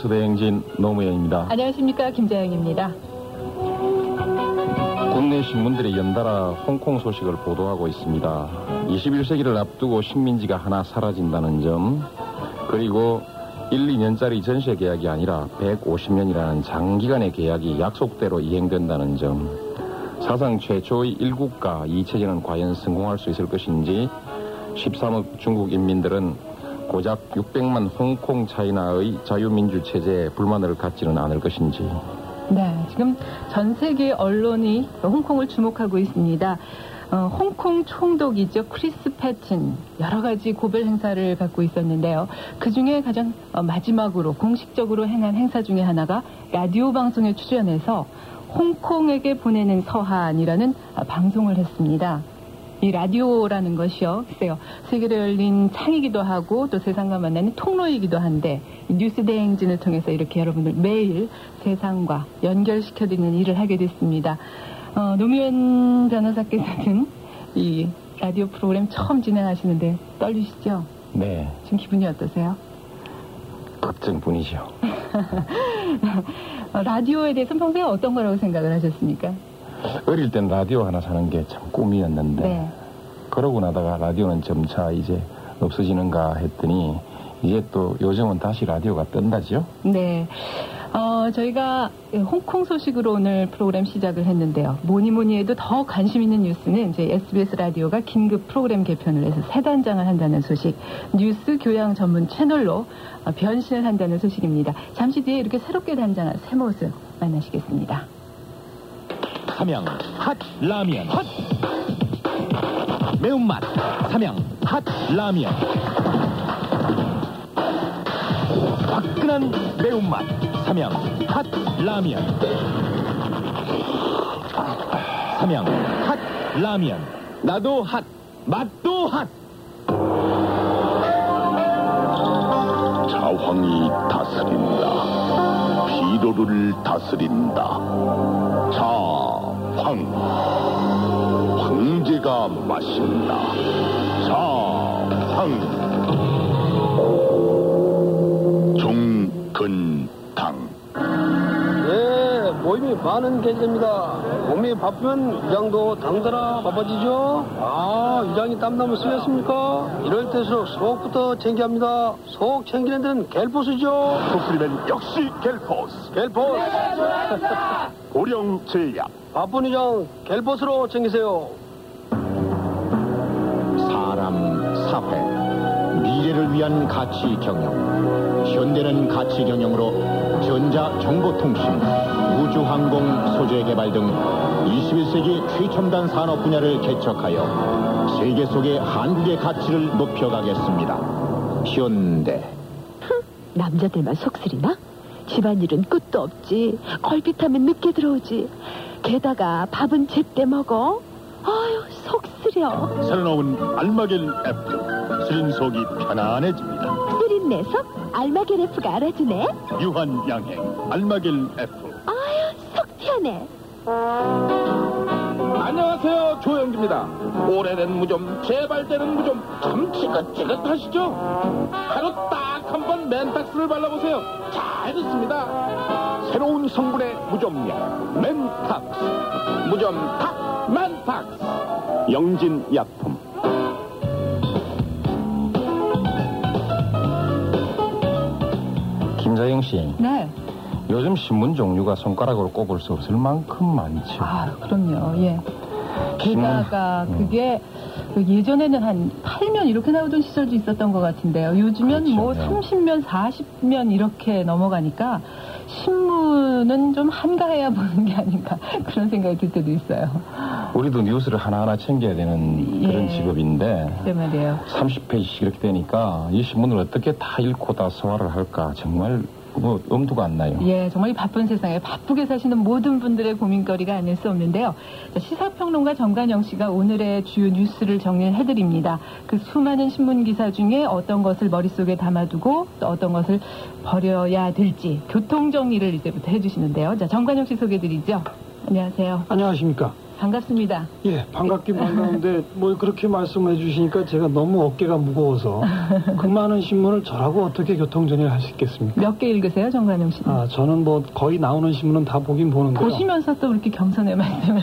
뉴스 대행진 노무현입니다. 안녕하십니까 김자영입니다. 국내 신문들이 연달아 홍콩 소식을 보도하고 있습니다. 21세기를 앞두고 식민지가 하나 사라진다는 점, 그리고 1, 2년짜리 전세 계약이 아니라 150년이라는 장기간의 계약이 약속대로 이행된다는 점, 사상 최초의 1국가 2체제는 과연 성공할 수 있을 것인지 13억 중국 인민들은 고작 600만 홍콩 차이나의 자유민주 체제에 불만을 갖지는 않을 것인지 네, 지금 전 세계 언론이 홍콩을 주목하고 있습니다. 어, 홍콩 총독이죠. 크리스 패튼. 여러 가지 고별 행사를 갖고 있었는데요. 그 중에 가장 어, 마지막으로 공식적으로 행한 행사 중에 하나가 라디오 방송에 출연해서 홍콩에게 보내는 서한이라는 어, 방송을 했습니다. 이 라디오라는 것이요. 글쎄요. 세계로 열린 창이기도 하고 또 세상과 만나는 통로이기도 한데 뉴스 대행진을 통해서 이렇게 여러분들 매일 세상과 연결시켜드리는 일을 하게 됐습니다. 어, 노무현 변호사께서는 이 라디오 프로그램 처음 진행하시는데 떨리시죠? 네. 지금 기분이 어떠세요? 걱정뿐이죠. 어, 라디오에 대해서 평소에 어떤 거라고 생각을 하셨습니까? 어릴 땐 라디오 하나 사는 게 참 꿈이었는데 네. 그러고 나다가 라디오는 점차 이제 없어지는가 했더니 이제 또 요즘은 다시 라디오가 뜬다지요? 네. 어, 저희가 홍콩 소식으로 오늘 프로그램 시작을 했는데요. 뭐니 뭐니 해도 더 관심 있는 뉴스는 이제 SBS 라디오가 긴급 프로그램 개편을 해서 새 단장을 한다는 소식, 뉴스 교양 전문 채널로 어, 변신을 한다는 소식입니다. 잠시 뒤에 이렇게 새롭게 단장한 새 모습 만나시겠습니다. 삼양 핫 라면. 핫. 매운맛 삼양 핫 라면. 화끈한 매운맛 삼양 핫 라면. 삼양 핫 라면. 나도 핫 맛도 핫. 자황이 다스린다. 피로를 다스린다. 자 황. 황제가 마신다. 자황. 종근당. 예, 모임이 많은 계절입니다. 몸이 바쁘면 위장도 당더라 바빠지죠? 아, 위장이 땀나면 쓰겠습니까? 이럴 때일수록 속부터 챙겨야 합니다. 속 챙기는 데는 갤포스죠? 독수리는 역시 갤포스. 갤포스! 고령제약. 바쁜 위장 갤포스로 챙기세요. 사람 사회 미래를 위한 가치 경영 현대는 가치 경영으로 전자 정보통신 우주항공 소재 개발 등 21세기 최첨단 산업 분야를 개척하여 세계 속의 한국의 가치를 높여가겠습니다 현대 남자들만 속쓰리나? 집안일은 끝도 없지. 걸핏하면 늦게 들어오지. 게다가 밥은 제때 먹어. 아유, 속 쓰려. 새로 나온 알마겔 F. 쓰린 속이 편안해집니다. 쓰린 내석 알마게레프가 알아주네. 유한 양행 알마겔 F. 아유, 속 편해. 안녕하세요 조영기입니다 오래된 무좀 재발되는 무좀 참 지긋지긋하시죠 하루 딱 한번 맨탁스를 발라보세요 잘 듣습니다 새로운 성분의 무좀약 맨탁스 무좀 탁 맨탁스 영진 약품. 김자영 씨, 네. 요즘 신문 종류가 손가락으로 꼽을 수 없을 만큼 많죠. 아, 그럼요. 예. 게다가 음. 그게 그 예전에는 한 8면 이렇게 나오던 시절도 있었던 것 같은데요. 요즘엔 그렇죠, 뭐 네. 30면, 40면 이렇게 넘어가니까 신문은 좀 한가해야 보는 게 아닌가 그런 생각이 들 때도 있어요. 우리도 뉴스를 하나하나 챙겨야 되는 그런 예. 직업인데 그 말이에요. 30페이지씩 이렇게 되니까 이 신문을 어떻게 다 읽고 다 소화를 할까 정말 뭐 엄두가 안 나요. 예, 정말 이 바쁜 세상에 바쁘게 사시는 모든 분들의 고민거리가 아닐 수 없는데요. 자, 시사평론가 정관영 씨가 오늘의 주요 뉴스를 정리를 해드립니다. 그 수많은 신문 기사 중에 어떤 것을 머릿속에 담아두고 또 어떤 것을 버려야 될지 교통 정리를 이제부터 해주시는데요. 자, 정관영 씨 소개드리죠. 안녕하세요. 안녕하십니까. 반갑습니다. 예, 반갑긴 반가운데 뭐 그렇게 말씀해 주시니까 제가 너무 어깨가 무거워서 그 많은 신문을 저라고 어떻게 교통정리를 할수 있겠습니까? 몇 개 읽으세요, 정관용 씨는? 아, 저는 뭐 거의 나오는 신문은 다 보긴 보는데요. 보시면서 또 그렇게 겸손의 말씀을.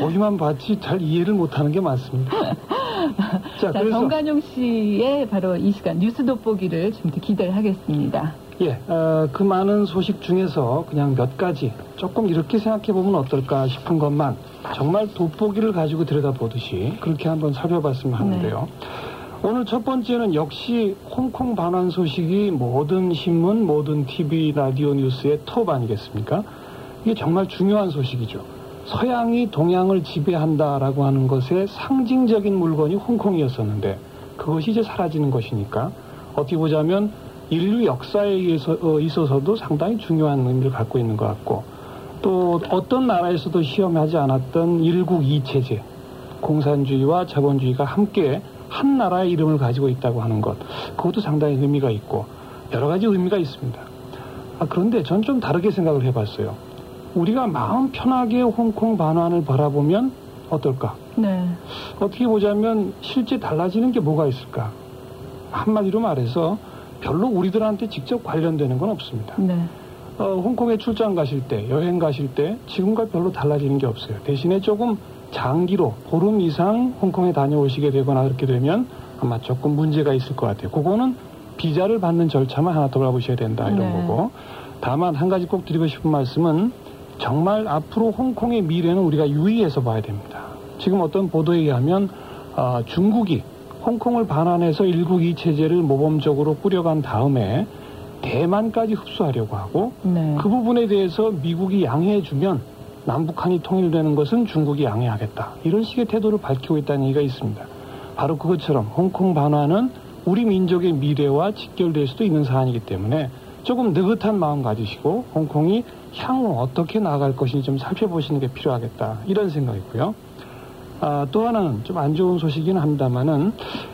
보기만 봤지 잘 이해를 못하는 게 많습니다. 자, 그래서- 정관용 씨의 바로 이 시간 뉴스 돋보기를 지금부터 기대를 하겠습니다. 예, 어, 그 많은 소식 중에서 그냥 몇 가지 조금 이렇게 생각해 보면 어떨까 싶은 것만 정말 돋보기를 가지고 들여다보듯이 그렇게 한번 살펴봤으면 하는데요. 오늘 첫 번째는 역시 홍콩 반환 소식이 모든 신문, 모든 TV, 라디오 뉴스의 톱 아니겠습니까? 이게 정말 중요한 소식이죠. 서양이 동양을 지배한다라고 하는 것의 상징적인 물건이 홍콩이었었는데 그것이 이제 사라지는 것이니까 어떻게 보자면 인류 역사에 의해서, 어, 있어서도 상당히 중요한 의미를 갖고 있는 것 같고 또 어떤 나라에서도 시험하지 않았던 일국 이체제 공산주의와 자본주의가 함께 한 나라의 이름을 가지고 있다고 하는 것 그것도 상당히 의미가 있고 여러 가지 의미가 있습니다. 아, 그런데 전 좀 다르게 생각을 해봤어요. 우리가 마음 편하게 홍콩 반환을 바라보면 어떨까? 네. 어떻게 보자면 실제 달라지는 게 뭐가 있을까? 한마디로 말해서 별로 우리들한테 직접 관련되는 건 없습니다. 네. 어, 홍콩에 출장 가실 때, 여행 가실 때 지금과 별로 달라지는 게 없어요. 대신에 조금 장기로 보름 이상 홍콩에 다녀오시게 되거나 그렇게 되면 아마 조금 문제가 있을 것 같아요. 그거는 비자를 받는 절차만 하나 돌아보셔야 된다 이런 네. 거고. 다만 한 가지 꼭 드리고 싶은 말씀은 정말 앞으로 홍콩의 미래는 우리가 유의해서 봐야 됩니다. 지금 어떤 보도에 의하면 아, 중국이 홍콩을 반환해서 일국 이 체제를 모범적으로 꾸려간 다음에 대만까지 흡수하려고 하고 네. 그 부분에 대해서 미국이 양해해주면 남북한이 통일되는 것은 중국이 양해하겠다. 이런 식의 태도를 밝히고 있다는 얘기가 있습니다. 바로 그것처럼 홍콩 반환은 우리 민족의 미래와 직결될 수도 있는 사안이기 때문에 조금 느긋한 마음 가지시고 홍콩이 향후 어떻게 나아갈 것인지 좀 살펴보시는 게 필요하겠다. 이런 생각이고요. 아, 또 하나는 좀 안 좋은 소식이긴 합니다만은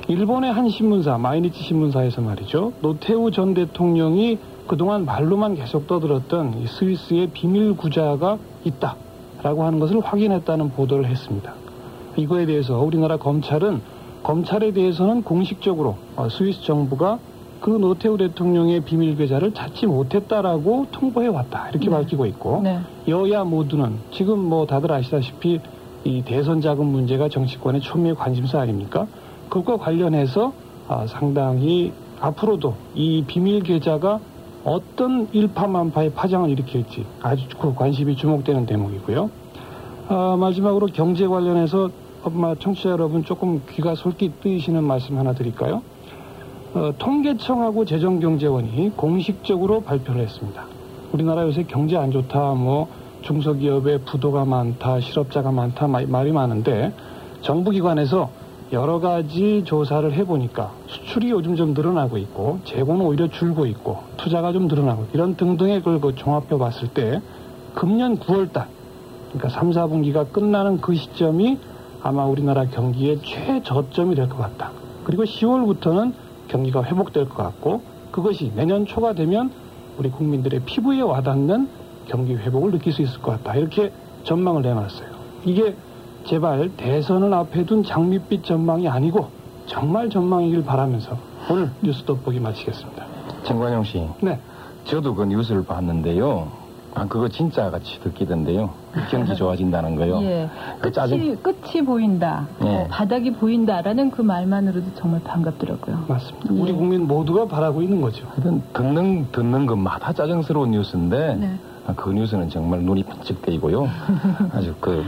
일본의 한 신문사 마이니치 신문사에서 말이죠 노태우 전 대통령이 그동안 말로만 계속 떠들었던 이 스위스의 비밀 구자가 있다라고 하는 것을 확인했다는 보도를 했습니다. 이거에 대해서 우리나라 검찰은 검찰에 대해서는 공식적으로 어, 스위스 정부가 그 노태우 대통령의 비밀 계좌를 찾지 못했다라고 통보해 왔다 이렇게 네. 밝히고 있고 네. 여야 모두는 지금 뭐 다들 아시다시피 이 대선 자금 문제가 정치권의 초미의 관심사 아닙니까? 그것과 관련해서 아, 상당히 앞으로도 이 비밀 계좌가 어떤 일파만파의 파장을 일으킬지 아주 그 관심이 주목되는 대목이고요. 아, 마지막으로 경제 관련해서 엄마 청취자 여러분 조금 귀가 솔깃 뜨이시는 말씀 하나 드릴까요? 어, 통계청하고 재정경제원이 공식적으로 발표를 했습니다. 우리나라 요새 경제 안 좋다, 뭐 중소기업에 부도가 많다, 실업자가 많다 마- 말이 많은데 정부기관에서 여러 가지 조사를 해보니까 수출이 요즘 좀 늘어나고 있고 재고는 오히려 줄고 있고 투자가 좀 늘어나고 이런 등등의 걸 그 종합해 봤을 때 금년 9월달 그러니까 3, 4분기가 끝나는 그 시점이 아마 우리나라 경기의 최저점이 될 것 같다. 그리고 10월부터는 경기가 회복될 것 같고 그것이 내년 초가 되면 우리 국민들의 피부에 와닿는 경기 회복을 느낄 수 있을 것 같다. 이렇게 전망을 내놨어요. 이게 제발 대선을 앞에 둔 장밋빛 전망이 아니고 정말 전망이길 바라면서 오늘 뉴스 돋보기 마치겠습니다. 정관영 씨, 네. 저도 그 뉴스를 봤는데요. 아, 그거 진짜 같이 듣기던데요. 경기 좋아진다는 거요. 예. 그 끝이, 끝이 보인다. 예. 어, 바닥이 보인다라는 그 말만으로도 정말 반갑더라고요. 맞습니다. 예. 우리 국민 모두가 바라고 있는 거죠. 하여튼 듣는 듣는 것마다 짜증스러운 뉴스인데 네. 아, 그 뉴스는 정말 눈이 번쩍 뜨이고요. 아주 그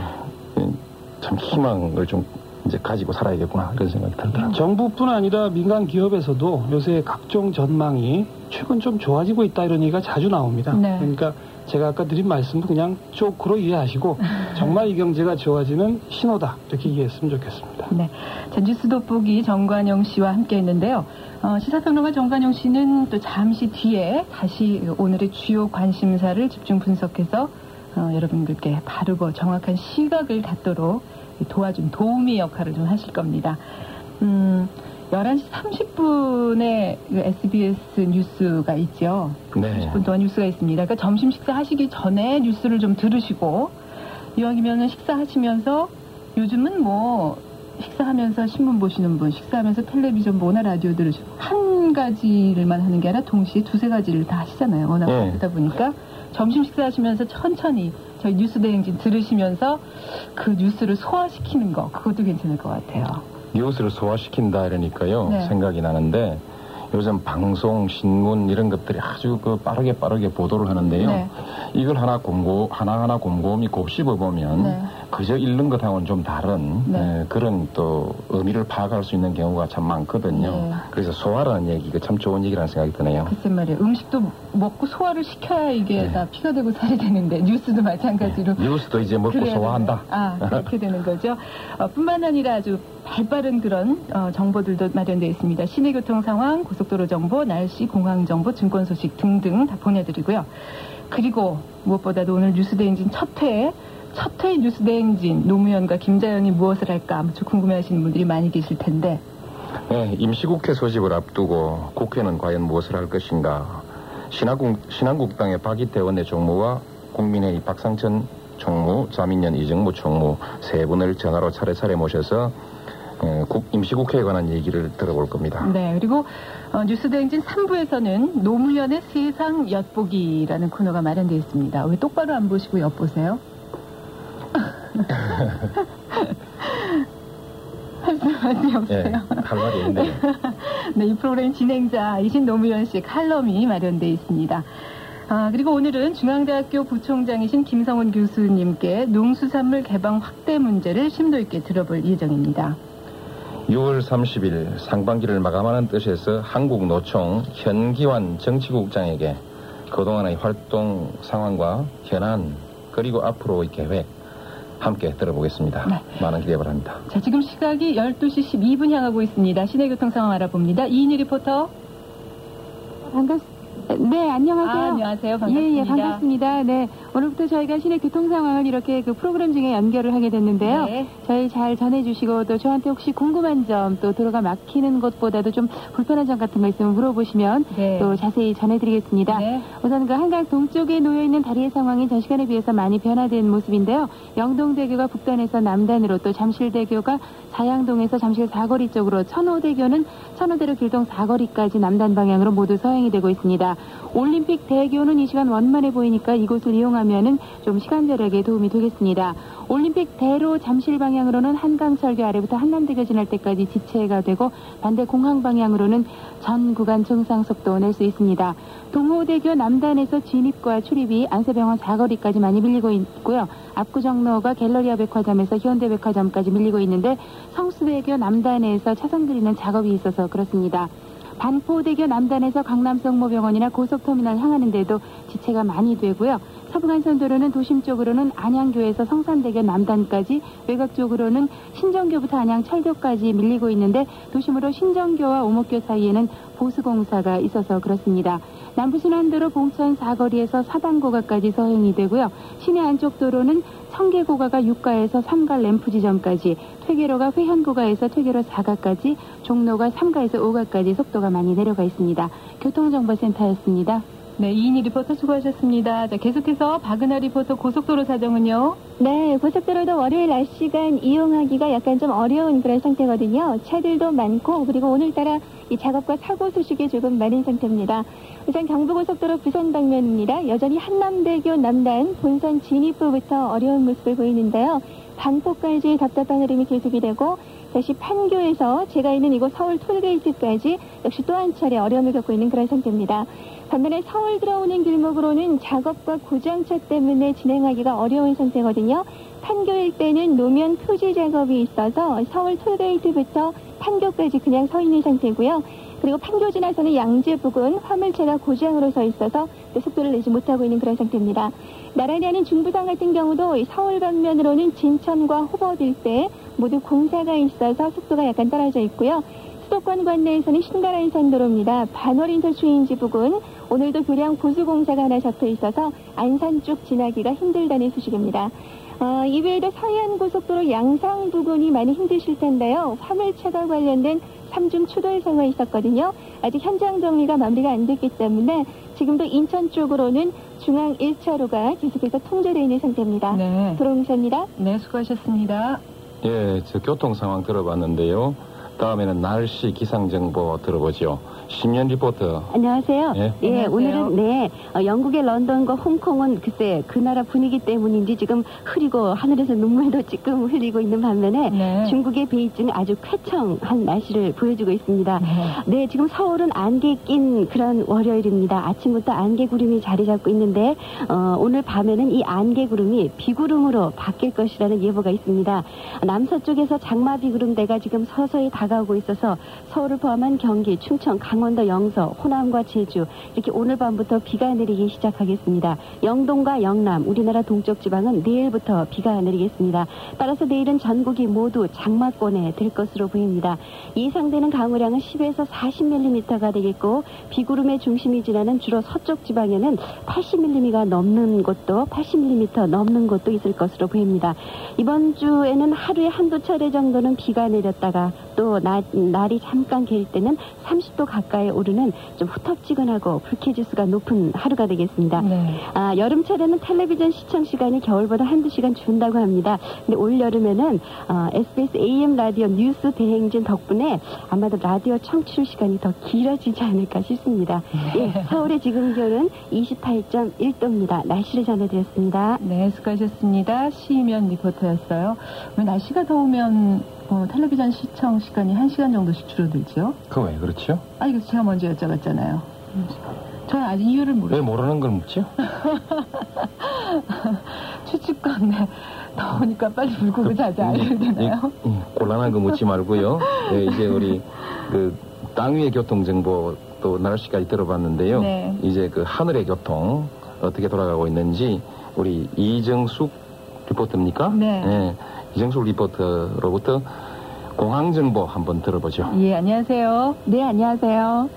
참 희망을 좀 이제 가지고 살아야겠구나 이런 생각이 들더라고요. 정부뿐 아니라 민간 기업에서도 요새 각종 전망이 최근 좀 좋아지고 있다 이런 얘기가 자주 나옵니다. 네. 그러니까 제가 아까 드린 말씀도 그냥 쪼크로 이해하시고 정말 이 경제가 좋아지는 신호다 이렇게 이해했으면 좋겠습니다. 네. 자, 뉴스 돋보기 정관영 씨와 함께 했는데요. 어, 시사평론가 정관영 씨는 또 잠시 뒤에 다시 오늘의 주요 관심사를 집중 분석해서 어, 여러분들께 바르고 정확한 시각을 갖도록 도와준 도우미 역할을 좀 하실 겁니다. 음, 11시 30분에 SBS 뉴스가 있죠. 네. 30분 동안 뉴스가 있습니다. 그러니까 점심 식사 하시기 전에 뉴스를 좀 들으시고 이왕이면 식사하시면서 요즘은 뭐 식사하면서 신문 보시는 분, 식사하면서 텔레비전 뭐나 라디오 들으시고 한 가지를만 하는 게 아니라 동시에 두세 가지를 다 하시잖아요. 워낙 네. 바쁘다 보니까 점심 식사하시면서 천천히 저희 뉴스 대행진 들으시면서 그 뉴스를 소화시키는 거 그것도 괜찮을 것 같아요. 뉴스를 소화시킨다 이러니까요 네. 생각이 나는데 요즘 방송, 신문 이런 것들이 아주 그 빠르게 빠르게 보도를 하는데요. 네. 이걸 하나 곰고 하나하나 곰곰이 곱씹어 보면 네. 그저 읽는 것하고는 좀 다른 네. 에, 그런 또 의미를 파악할 수 있는 경우가 참 많거든요. 네. 그래서 소화라는 얘기 이거 참 좋은 얘기라는 생각이 드네요. 글쎄 말이에요. 음식도 먹고 소화를 시켜야 이게 네. 다 피가 되고 살이 되는데 뉴스도 마찬가지로 뉴스도 이제 먹고 소화한다. 아, 그렇게 되는 거죠. 어, 뿐만 아니라 아주 발빠른 그런 어, 정보들도 마련되어 있습니다. 시내 교통 상황, 고속도로 정보, 날씨, 공항 정보, 증권 소식 등등 다 보내드리고요. 그리고 무엇보다도 오늘 뉴스대행진 첫 회에 첫회 뉴스 대행진 노무현과 김자연이 무엇을 할까 무척 궁금해하시는 분들이 많이 계실 텐데 네, 임시국회 소집을 앞두고 국회는 과연 무엇을 할 것인가? 신한국, 신한국당의 박이태 원내 총무와 국민회의 박상천 총무, 자민련 이정무 총무 세 분을 전화로 차례차례 모셔서 국- 임시국회에 관한 얘기를 들어볼 겁니다. 네, 그리고 어, 뉴스대행진 3부에서는 노무현의 세상 엿보기라는 코너가 마련되어 있습니다. 왜 똑바로 안 보시고 엿보세요? 말씀하시 없어요. 예, 할 말이 있는데 네, 이 프로그램 진행자 이신 노무현 씨의 칼럼이 마련되어 있습니다. 아, 그리고 오늘은 중앙대학교 부총장이신 김성훈 교수님께 농수산물 개방 확대 문제를 심도 있게 들어볼 예정입니다. 6월 30일 상반기를 마감하는 뜻에서 한국노총 현기환 정치국장에게 그동안의 활동 상황과 현안 그리고 앞으로의 계획 함께 들어보겠습니다. 네. 많은 기대 바랍니다. 자, 지금 시각이 12시 12분 향하고 있습니다. 시내 교통 상황 알아봅니다. 이인희 리포터. 반갑, 네, 안녕하세요. 아, 안녕하세요. 반갑습니다. 예, 예, 반갑습니다. 네, 오늘부터 저희가 시내 교통 상황을 이렇게 그 프로그램 중에 연결을 하게 됐는데요. 네. 저희 잘 전해주시고 또 저한테 혹시 궁금한 점 또 도로가 막히는 것보다도 좀 불편한 점 같은 거 있으면 물어보시면 네. 또 자세히 전해드리겠습니다. 네. 우선 그 한강 동쪽에 놓여 있는 다리의 상황이 전 시간에 비해서 많이 변화된 모습인데요. 영동대교가 북단에서 남단으로 또 잠실대교가 사양동에서 잠실 사거리 쪽으로 천호대교는 천호대로 길동 사거리까지 남단 방향으로 모두 서행이 되고 있습니다. 올림픽 대교는 이 시간 원만해 보이니까 이곳을 이용하면은 좀 시간 절약에 도움이 되겠습니다. 올림픽 대로 잠실 방향으로는 한강철교 아래부터 한남대교 지날 때까지 지체가 되고 반대 공항 방향으로는 전 구간 정상 속도 낼 수 있습니다. 동호대교 남단에서 진입과 출입이 안세병원 사거리까지 많이 밀리고 있고요. 압구정로가 갤러리아 백화점에서 현대백화점까지 밀리고 있는데 성수대교 남단에서 차선 그리는 작업이 있어서 그렇습니다. 반포대교 남단에서 강남성모병원이나 고속터미널 향하는 데도 지체가 많이 되고요. 서부간선도로는 도심 쪽으로는 안양교에서 성산대교 남단까지 외곽 쪽으로는 신정교부터 안양 철교까지 밀리고 있는데 도심으로 신정교와 오목교 사이에는 보수공사가 있어서 그렇습니다. 남부순환도로 봉천 사거리에서 사당고가까지 서행이 되고요. 시내 안쪽 도로는 청계고가가 6가에서 3가 램프 지점까지, 퇴계로가 회현고가에서 퇴계로 4가까지, 종로가 3가에서 5가까지 속도가 많이 내려가 있습니다. 교통정보센터였습니다. 네, 이인희 리포터 수고하셨습니다. 자, 계속해서 박은하 리포터 고속도로 사정은요? 네, 고속도로도 월요일 낮 시간 이용하기가 약간 좀 어려운 그런 상태거든요. 차들도 많고 그리고 오늘따라 이 작업과 사고 소식이 조금 많은 상태입니다. 우선 경부고속도로 부산 방면입니다. 여전히 한남대교 남단 본선 진입부부터 어려운 모습을 보이는데요. 반포까지 답답한 흐름이 계속이 되고 다시 판교에서 제가 있는 이곳 서울 톨게이트까지 역시 또 한 차례 어려움을 겪고 있는 그런 상태입니다. 반면에 서울 들어오는 길목으로는 작업과 고장차 때문에 진행하기가 어려운 상태거든요. 판교 일대는 노면 표지 작업이 있어서 서울 톨게이트부터 판교까지 그냥 서 있는 상태고요. 그리고 판교 지나서는 양재 부근 화물차가 고장으로 서 있어서 또 속도를 내지 못하고 있는 그런 상태입니다. 나란히 하는 중부선 같은 경우도 이 서울 방면으로는 진천과 호법 일대 모두 공사가 있어서 속도가 약간 떨어져 있고요. 수도권 관내에서는 신가라인선 도로입니다. 반월인터 추인지 부근 오늘도 교량 보수 공사가 하나 적혀 있어서 안산 쪽 지나기가 힘들다는 소식입니다. 어, 이외에도 서해안 고속도로 양상 부근이 많이 힘드실 텐데요. 화물차가 관련된 삼중 추돌 상황이 있었거든요. 아직 현장 정리가 마무리가 안 됐기 때문에 지금도 인천 쪽으로는 중앙 1차로가 계속해서 통제되어 있는 상태입니다. 네. 도로공사입니다. 네, 수고하셨습니다. 예, 저 교통 상황 들어봤는데요. 다음에는 날씨 기상 정보 들어보죠. 심연 리포터. 안녕하세요. 예. 예, 안녕하세요. 오늘은 네 어, 영국의 런던과 홍콩은 글쎄 그 나라 분위기 때문인지 지금 흐리고 하늘에서 눈물도 찔끔 흘리고 있는 반면에 네. 중국의 베이징은 아주 쾌청한 날씨를 보여주고 있습니다. 네. 네, 지금 서울은 안개 낀 그런 월요일입니다. 아침부터 안개 구름이 자리 잡고 있는데 어, 오늘 밤에는 이 안개 구름이 비구름으로 바뀔 것이라는 예보가 있습니다. 남서쪽에서 장마 비구름대가 지금 서서히 다가 오고 있어서 서울을 포함한 경기, 충청, 강원도 영서, 호남과 제주 이렇게 오늘 밤부터 비가 내리기 시작하겠습니다. 영동과 영남, 우리나라 동쪽 지방은 내일부터 비가 내리겠습니다. 따라서 내일은 전국이 모두 장마권에 들 것으로 보입니다. 예상되는 강우량은 10에서 40mm가 되겠고 비구름의 중심이 지나는 주로 서쪽 지방에는 80mm가 넘는 곳도 80mm 넘는 곳도 있을 것으로 보입니다. 이번 주에는 하루에 한두 차례 정도는 비가 내렸다가 또 나- 날이 잠깐 갤 때는 30도 가까이 오르는 좀 후텁지근하고 불쾌지수가 높은 하루가 되겠습니다. 네. 아, 여름철에는 텔레비전 시청 시간이 겨울보다 한두 시간 준다고 합니다. 근데 올 여름에는 어, SBS AM 라디오 뉴스 대행진 덕분에 아마도 라디오 청취율 시간이 더 길어지지 않을까 싶습니다. 예, 서울의 지금 기온은 28.1도입니다. 날씨를 전해드렸습니다. 네, 수고하셨습니다. 시면 리포터였어요. 오늘 날씨가 더우면 어, 텔레비전 시청 시간이 1시간 정도씩 줄어들죠? 그 왜 그렇죠? 아, 이거 제가 먼저 여쭤봤잖아요. 저는 아직 이유를 왜 모르겠어요. 모르는 걸 묻죠? 추측건, 네. 더우니까 빨리 물고기 자자 알려야 되나요? 이- 음, 곤란한 거 묻지 말고요. 네, 이제 우리 그 땅 위의 교통 정보 또 날씨까지 들어봤는데요. 네. 이제 그 하늘의 교통 어떻게 돌아가고 있는지 우리 이정숙 리포터입니까? 네. 이정숙 리포터로부터 공항 정보 한번 들어보죠. 예, 안녕하세요. 네, 안녕하세요.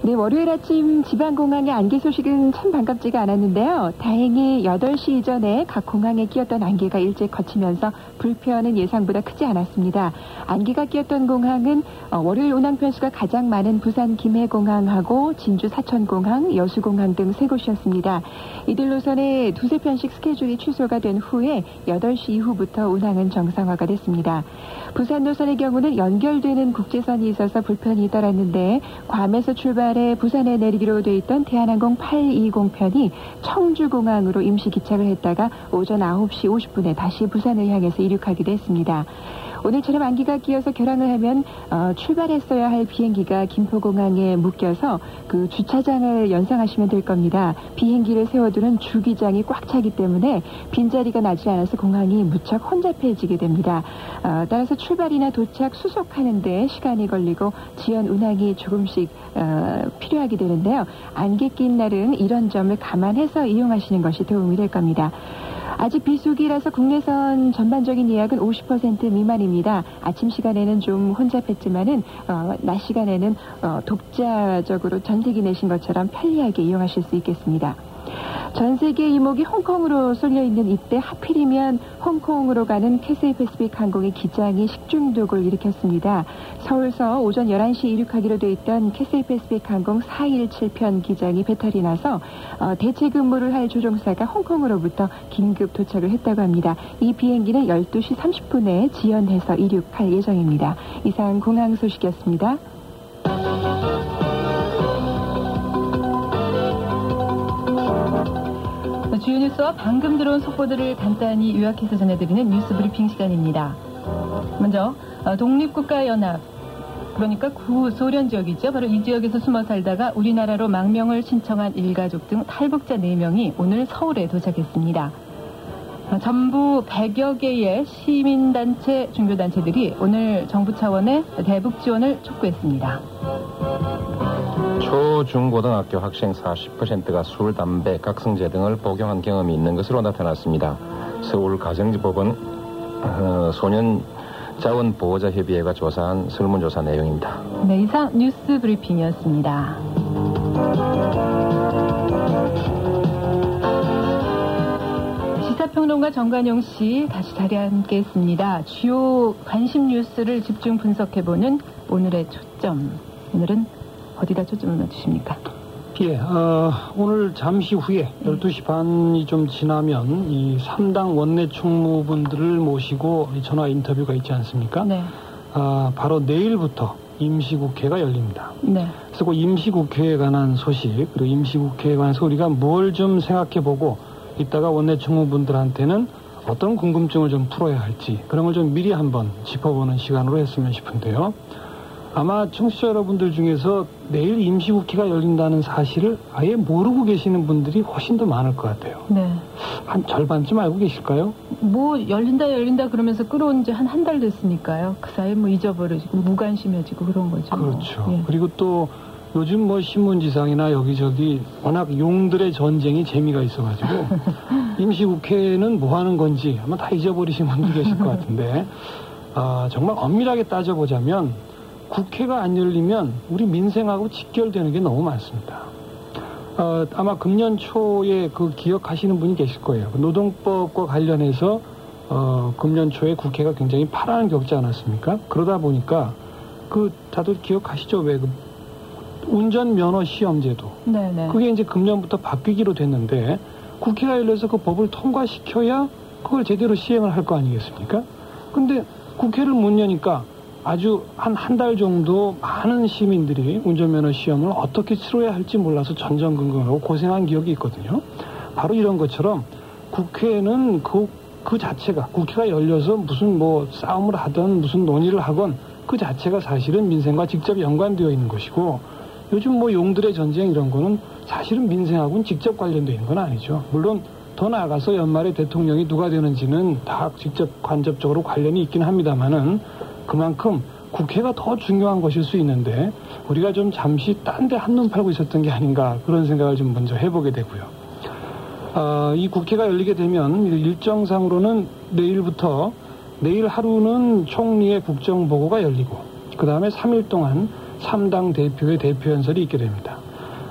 네, 월요일 아침 지방공항의 안개 소식은 참 반갑지가 않았는데요. 다행히 8시 이전에 각 공항에 끼었던 안개가 일찍 거치면서 불편은 예상보다 크지 않았습니다. 안개가 끼었던 공항은 어, 월요일 운항 편수가 가장 많은 부산 김해공항하고 진주 사천공항, 여수공항 등 세 곳이었습니다. 이들 노선에 두세 편씩 스케줄이 취소가 된 후에 8시 이후부터 운항은 정상화가 됐습니다. 부산 노선의 경우는 연결되는 국제선이 있어서 불편이 잇따랐는데 괌에서 출발해 부산에 내리기로 돼 있던 대한항공 820편이 청주공항으로 임시 기착을 했다가 오전 9시 50분에 다시 부산을 향해서 이륙하기도 했습니다. 오늘처럼 안기가 끼어서 결항을 하면 어, 출발했어야 할 비행기가 김포공항에 묶여서 그 주차장을 연상하시면 될 겁니다. 비행기를 세워두는 주기장이 꽉 차기 때문에 빈자리가 나지 않아서 공항이 무척 혼잡해지게 됩니다. 어, 따라서 출발이나 도착, 수속하는데 시간이 걸리고 지연 운항이 조금씩 어, 필요하게 되는데요. 안개 낀 날은 이런 점을 감안해서 이용하시는 것이 도움이 될 겁니다. 아직 비수기라서 국내선 전반적인 예약은 50% 미만입니다. 아침 시간에는 좀 혼잡했지만은 어, 낮 시간에는 어, 독자적으로 전세기 내신 것처럼 편리하게 이용하실 수 있겠습니다. 전 세계 이목이 홍콩으로 쏠려 있는 이때 하필이면 홍콩으로 가는 캐세이 패시픽 항공의 기장이 식중독을 일으켰습니다. 서울서 오전 11시 이륙하기로 돼 있던 캐세이 패시픽 항공 417편 기장이 배탈이 나서 어, 대체 근무를 할 조종사가 홍콩으로부터 긴급 도착을 했다고 합니다. 이 비행기는 12시 30분에 지연해서 이륙할 예정입니다. 이상 공항 소식이었습니다. 뉴스와 방금 들어온 속보들을 간단히 요약해서 전해드리는 뉴스 브리핑 시간입니다. 먼저 어, 독립국가연합 그러니까 구소련 지역이죠. 바로 이 지역에서 숨어 살다가 우리나라로 망명을 신청한 일가족 등 탈북자 4명이 오늘 서울에 도착했습니다. 어, 전부 100여 개의 시민단체, 종교단체들이 오늘 정부 차원의 대북 지원을 촉구했습니다. 초중고등학교 학생 40%가 술, 담배, 각성제 등을 복용한 경험이 있는 것으로 나타났습니다. 서울 가정법원 어, 소년 자원 보호자 협의회가 조사한 설문조사 내용입니다. 네, 이상 뉴스 브리핑이었습니다. 시사평론가 정관용 씨 다시 자리에 함께했습니다. 주요 관심 뉴스를 집중 분석해보는 오늘의 초점. 오늘은 어디다 초점을 맞추십니까? 예, 어, 오늘 잠시 후에 12시 반이 좀 지나면 이 3당 원내 총무분들을 모시고 전화 인터뷰가 있지 않습니까? 네. 아, 바로 내일부터 임시국회가 열립니다. 네. 그래서 그 임시국회에 관한 소식, 그리고 임시국회에 관해서 우리가 뭘 좀 생각해 보고 이따가 원내 총무분들한테는 어떤 궁금증을 좀 풀어야 할지 그런 걸 좀 미리 한번 짚어보는 시간으로 했으면 싶은데요. 아마 청취자 여러분들 중에서 내일 임시국회가 열린다는 사실을 아예 모르고 계시는 분들이 훨씬 더 많을 것 같아요. 네. 한 절반쯤 알고 계실까요? 뭐 열린다 열린다 그러면서 끌어온 지 한 한 달 됐으니까요. 그 사이에 뭐 잊어버려지고 무관심해지고 그런 거죠. 뭐. 그렇죠. 예. 그리고 또 요즘 뭐 신문지상이나 여기저기 워낙 용들의 전쟁이 재미가 있어가지고 임시국회는 뭐 하는 건지 아마 다 잊어버리신 분들 계실 것 같은데 아, 정말 엄밀하게 따져보자면 국회가 안 열리면 우리 민생하고 직결되는 게 너무 많습니다. 어, 아마 금년 초에 그 기억하시는 분이 계실 거예요. 그 노동법과 관련해서 어, 금년 초에 국회가 굉장히 파란을 겪지 않았습니까? 그러다 보니까 그 다들 기억하시죠? 왜 그 운전 면허 시험 제도 네네. 그게 이제 금년부터 바뀌기로 됐는데 국회가 열려서 그 법을 통과시켜야 그걸 제대로 시행을 할 거 아니겠습니까? 근데 국회를 못 여니까 아주 한 한 달 정도 많은 시민들이 운전면허 시험을 어떻게 치러야 할지 몰라서 전전긍긍하고 고생한 기억이 있거든요. 바로 이런 것처럼 국회는 그, 그 자체가 국회가 열려서 무슨 뭐 싸움을 하든 무슨 논의를 하건 그 자체가 사실은 민생과 직접 연관되어 있는 것이고 요즘 뭐 용들의 전쟁 이런 거는 사실은 민생하고는 직접 관련되어 있는 건 아니죠. 물론 더 나아가서 연말에 대통령이 누가 되는지는 다 직접 간접적으로 관련이 있긴 합니다만은 그만큼 국회가 더 중요한 것일 수 있는데 우리가 좀 잠시 딴 데 한눈 팔고 있었던 게 아닌가 그런 생각을 좀 먼저 해보게 되고요. 아, 이 국회가 열리게 되면 일정상으로는 내일부터 내일 하루는 총리의 국정보고가 열리고 그 다음에 3일 동안 3당 대표의 대표 연설이 있게 됩니다.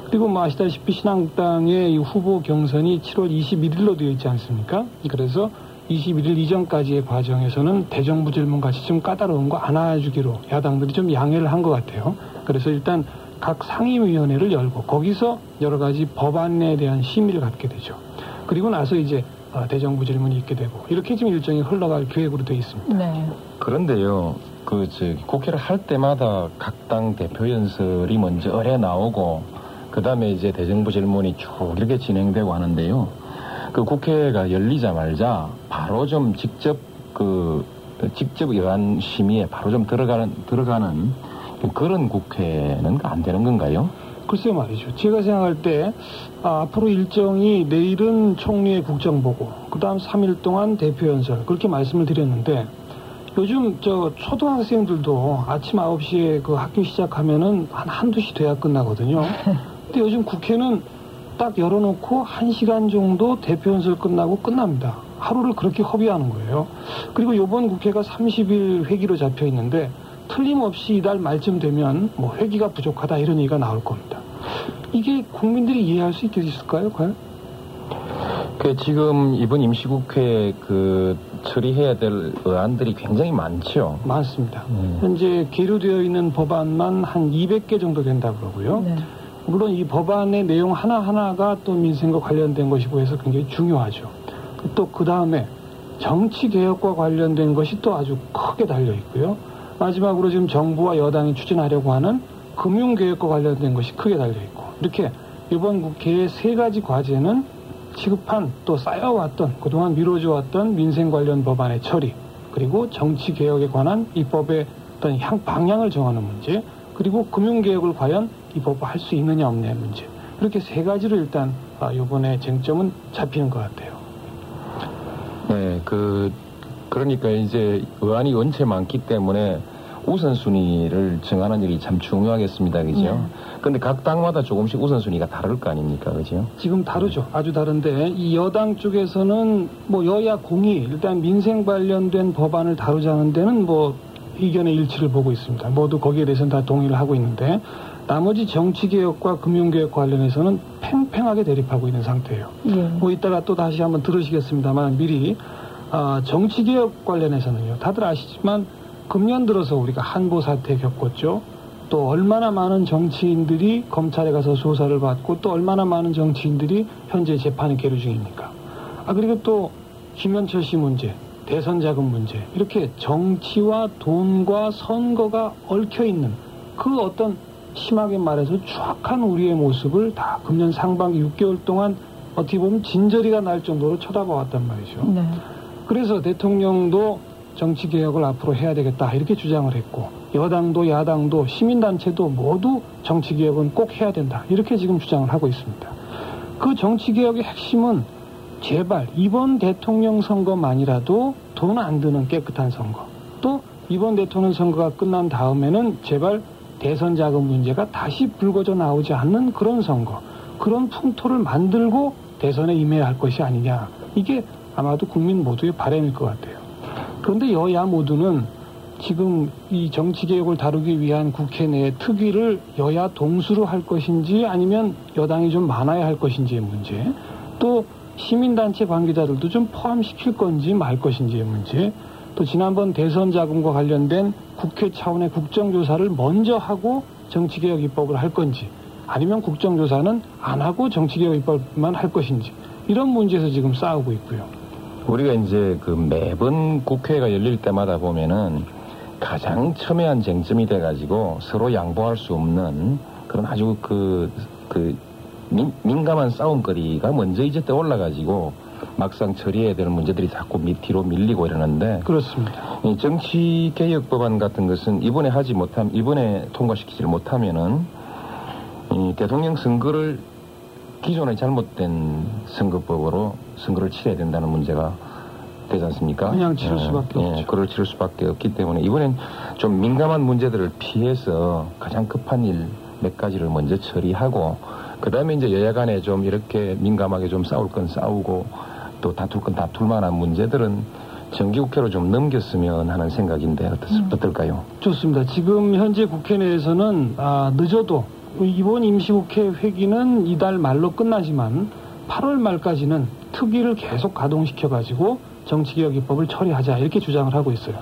그리고 뭐 아시다시피 신한국당의 이 후보 경선이 7월 21일로 되어 있지 않습니까? 그래서 21일 이전까지의 과정에서는 대정부 질문 같이 좀 까다로운 거 안아주기로 야당들이 좀 양해를 한 것 같아요. 그래서 일단 각 상임위원회를 열고 거기서 여러 가지 법안에 대한 심의를 갖게 되죠. 그리고 나서 이제 어, 대정부 질문이 있게 되고 이렇게 지금 일정이 흘러갈 계획으로 되어 있습니다. 네. 그런데요, 그, 저, 국회를 할 때마다 각 당 대표 연설이 먼저 어뢰 나오고, 그 다음에 이제 대정부 질문이 쭉 이렇게 진행되고 하는데요. 그 국회가 열리자마자 바로 좀 직접 그, 직접 여한 심의에 바로 좀 들어가는, 들어가는 그런 국회는 안 되는 건가요? 글쎄요 말이죠. 제가 생각할 때 아, 앞으로 일정이 내일은 총리의 국정보고 그 다음 3일 동안 대표연설 그렇게 말씀을 드렸는데 요즘 저 초등학생들도 아침 9시에 그 학교 시작하면은 한 한두 시 돼야 끝나거든요. 근데 요즘 국회는 딱 열어놓고 1시간 정도 대표 연설 끝나고 끝납니다. 하루를 그렇게 허비하는 거예요. 그리고 요번 국회가 30일 회기로 잡혀 있는데 틀림없이 이달 말쯤 되면 뭐 회기가 부족하다 이런 얘기가 나올 겁니다. 이게 국민들이 이해할 수 있겠을까요, 과연? 그 지금 이번 임시국회 그 처리해야 될 의안들이 굉장히 많죠. 많습니다. 현재 계류되어 있는 법안만 한 200개 정도 된다 그러고요. 네. 물론 이 법안의 내용 하나하나가 또 민생과 관련된 것이고 해서 굉장히 중요하죠. 또 그 다음에 정치 개혁과 관련된 것이 또 아주 크게 달려 있고요. 마지막으로 지금 정부와 여당이 추진하려고 하는 금융 개혁과 관련된 것이 크게 달려 있고 이렇게 이번 국회의 세 가지 과제는 시급한 또 쌓여왔던 그동안 미뤄져 왔던 민생 관련 법안의 처리 그리고 정치 개혁에 관한 입법의 어떤 향 방향을 정하는 문제 그리고 금융 개혁을 과연 입법할 수 있느냐 없느냐의 문제 이렇게 세 가지로 일단 아, 이번에 쟁점은 잡히는 것 같아요. 네, 그, 그러니까 이제 의안이 원체 많기 때문에 우선순위를 정하는 일이 참 중요하겠습니다. 그죠? 네. 근데 각 당마다 조금씩 우선순위가 다를 거 아닙니까? 그죠? 지금 다르죠. 아주 다른데 이 여당 쪽에서는 뭐 여야 공이 일단 민생 관련된 법안을 다루자는 데는 뭐 의견의 일치를 보고 있습니다. 모두 거기에 대해서는 다 동의를 하고 있는데 나머지 정치개혁과 금융개혁 관련해서는 팽팽하게 대립하고 있는 상태예요. 예. 뭐 이따가 또 다시 한번 들으시겠습니다만 미리 아, 정치개혁 관련해서는요. 다들 아시지만 금년 들어서 우리가 한보 사태 겪었죠. 또 얼마나 많은 정치인들이 검찰에 가서 조사를 받고 또 얼마나 많은 정치인들이 현재 재판에 계류 중입니까? 아 그리고 또 김현철 씨 문제, 대선 자금 문제 이렇게 정치와 돈과 선거가 얽혀 있는 그 어떤 심하게 말해서 추악한 우리의 모습을 다 금년 상반기 6개월 동안 어떻게 보면 진저리가 날 정도로 쳐다봐 왔단 말이죠. 네. 그래서 대통령도 정치 개혁을 앞으로 해야 되겠다 이렇게 주장을 했고 여당도 야당도 시민단체도 모두 정치 개혁은 꼭 해야 된다 이렇게 지금 주장을 하고 있습니다. 그 정치 개혁의 핵심은 제발 이번 대통령 선거만이라도 돈 안 드는 깨끗한 선거 또 이번 대통령 선거가 끝난 다음에는 제발 대선 자금 문제가 다시 불거져 나오지 않는 그런 선거 그런 풍토를 만들고 대선에 임해야 할 것이 아니냐 이게 아마도 국민 모두의 바람일 것 같아요. 그런데 여야 모두는 지금 이 정치 개혁을 다루기 위한 국회 내 특위를 여야 동수로 할 것인지 아니면 여당이 좀 많아야 할 것인지의 문제 또 시민단체 관계자들도 좀 포함시킬 건지 말 것인지의 문제 또 지난번 대선 자금과 관련된 국회 차원의 국정조사를 먼저 하고 정치개혁 입법을 할 건지 아니면 국정조사는 안 하고 정치개혁 입법만 할 것인지 이런 문제에서 지금 싸우고 있고요. 우리가 이제 그 매번 국회가 열릴 때마다 보면은 가장 첨예한 쟁점이 돼가지고 서로 양보할 수 없는 그런 아주 그, 그 민, 민감한 싸움거리가 먼저 이제 떠올라가지고 막상 처리해야 되는 문제들이 자꾸 밑 뒤로 밀리고 이러는데 그렇습니다. 이 정치 개혁 법안 같은 것은 이번에 하지 못함 이번에 통과시키지를 못하면은 이 대통령 선거를 기존의 잘못된 선거법으로 선거를 치러야 된다는 문제가 되지 않습니까? 그냥 치를 예, 수밖에 예, 없죠. 그걸 치를 수밖에 없기 때문에 이번엔 좀 민감한 문제들을 피해서 가장 급한 일 몇 가지를 먼저 처리하고 그 다음에 이제 여야 간에 좀 이렇게 민감하게 좀 싸울 건 싸우고 또 다툴 건 다툴 만한 문제들은 정기국회로 좀 넘겼으면 하는 생각인데 음. 어떨까요? 좋습니다. 지금 현재 국회 내에서는 아, 늦어도 이번 임시국회 회기는 이달 말로 끝나지만 8월 말까지는 특위를 계속 가동시켜가지고 정치개혁 입법을 처리하자 이렇게 주장을 하고 있어요.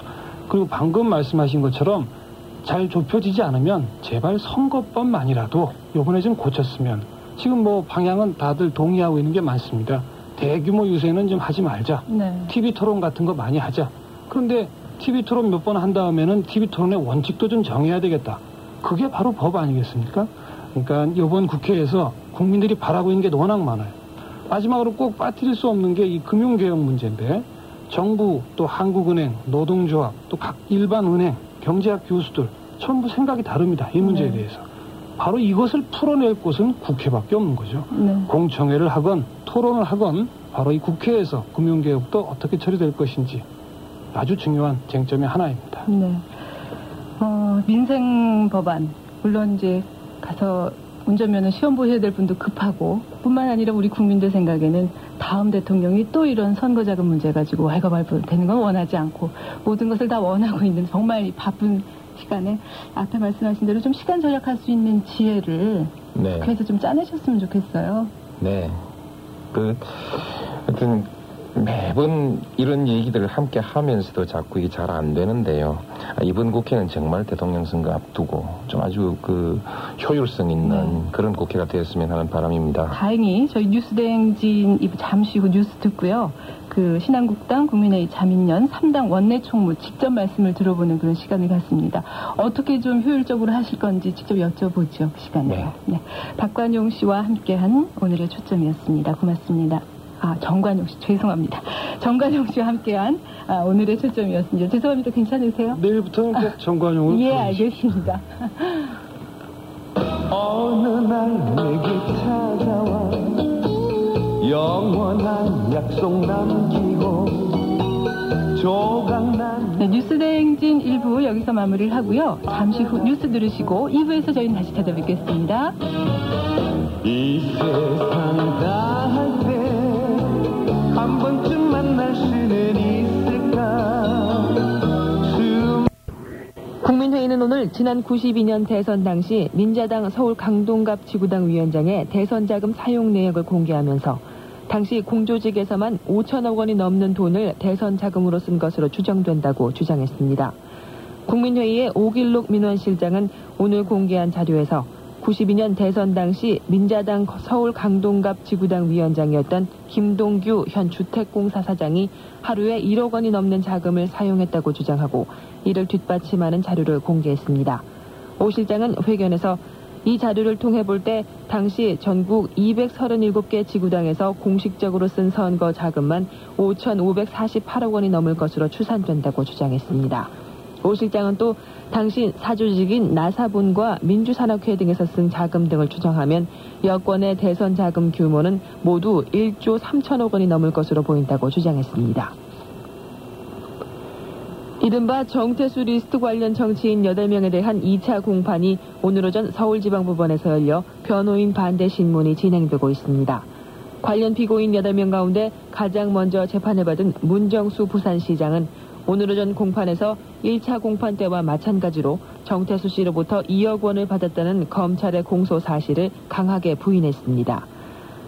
그리고 방금 말씀하신 것처럼 잘 좁혀지지 않으면 제발 선거법만이라도 요번에 좀 고쳤으면 지금 뭐 방향은 다들 동의하고 있는 게 많습니다. 대규모 유세는 좀 하지 말자. 네. TV 토론 같은 거 많이 하자. 그런데 TV 토론 몇 번 한 다음에는 TV 토론의 원칙도 좀 정해야 되겠다. 그게 바로 법 아니겠습니까? 그러니까 이번 국회에서 국민들이 바라고 있는 게 워낙 많아요. 마지막으로 꼭 빠뜨릴 수 없는 게 이 금융개혁 문제인데 정부 또 한국은행, 노동조합 또 각 일반 은행, 경제학 교수들 전부 생각이 다릅니다. 이 문제에 네. 대해서. 바로 이것을 풀어낼 곳은 국회밖에 없는 거죠. 네. 공청회를 하건 토론을 하건 바로 이 국회에서 금융개혁도 어떻게 처리될 것인지 아주 중요한 쟁점의 하나입니다. 네. 어, 민생 법안 물론 이제 가서 운전면허 시험 보셔야 될 분도 급하고 뿐만 아니라 우리 국민들 생각에는 다음 대통령이 또 이런 선거자금 문제 가지고 왈가왈부 되는 건 원하지 않고 모든 것을 다 원하고 있는 정말 이 바쁜 시간에 앞에 말씀하신 대로 좀 시간 절약할 수 있는 지혜를 네. 그래서 좀 짜내셨으면 좋겠어요. 네. 그, 하여튼, 매번 이런 얘기들을 함께 하면서도 자꾸 이게 잘 안 되는데요. 아, 이번 국회는 정말 대통령 선거 앞두고 좀 아주 그 효율성 있는 그런 국회가 되었으면 하는 바람입니다. 다행히 저희 뉴스대행진 이 잠시 후 뉴스 듣고요. 그 신한국당 국민의 자민련 3당 원내 총무 직접 말씀을 들어보는 그런 시간을 갖습니다. 어떻게 좀 효율적으로 하실 건지 직접 여쭤보죠. 그 시간에요. 네. 박관용 씨와 함께한 오늘의 초점이었습니다. 고맙습니다. 아, 정관용 씨, 죄송합니다. 정관용 씨와 함께한 아, 오늘의 초점이었습니다. 죄송합니다. 괜찮으세요? 내일부터는 꼭 정관용을 예. 알겠습니다. 어느 날 내게 찾아와 영원한 약속 남기고 조각난 네, 뉴스대행진 1부 여기서 마무리를 하고요. 잠시 후 뉴스 들으시고 2부에서 저희는 다시 찾아뵙겠습니다. 이 세상 다 국민회의는 오늘 지난 92년 대선 당시 민자당 서울 강동갑 지구당 위원장의 대선 자금 사용 내역을 공개하면서 당시 공조직에서만 5천억 원이 넘는 돈을 대선 자금으로 쓴 것으로 추정된다고 주장했습니다. 국민회의의 오길록 민원실장은 오늘 공개한 자료에서 92년 대선 당시 민자당 서울 강동갑 지구당 위원장이었던 김동규 현 주택공사 사장이 하루에 1억 원이 넘는 자금을 사용했다고 주장하고 이를 뒷받침하는 자료를 공개했습니다. 오 실장은 회견에서 이 자료를 통해 볼 때 당시 전국 237개 지구당에서 공식적으로 쓴 선거 자금만 5,548억 원이 넘을 것으로 추산된다고 주장했습니다. 오 실장은 또 당시 사조직인 나사본과 민주산업회 등에서 쓴 자금 등을 추정하면 여권의 대선 자금 규모는 모두 1조 3천억 원이 넘을 것으로 보인다고 주장했습니다. 이른바 정태수 리스트 관련 정치인 8명에 대한 2차 공판이 오늘 오전 서울지방법원에서 열려 변호인 반대 신문이 진행되고 있습니다. 관련 피고인 8명 가운데 가장 먼저 재판을 받은 문정수 부산시장은 오늘 오전 공판에서 1차 공판 때와 마찬가지로 정태수 씨로부터 2억 원을 받았다는 검찰의 공소 사실을 강하게 부인했습니다.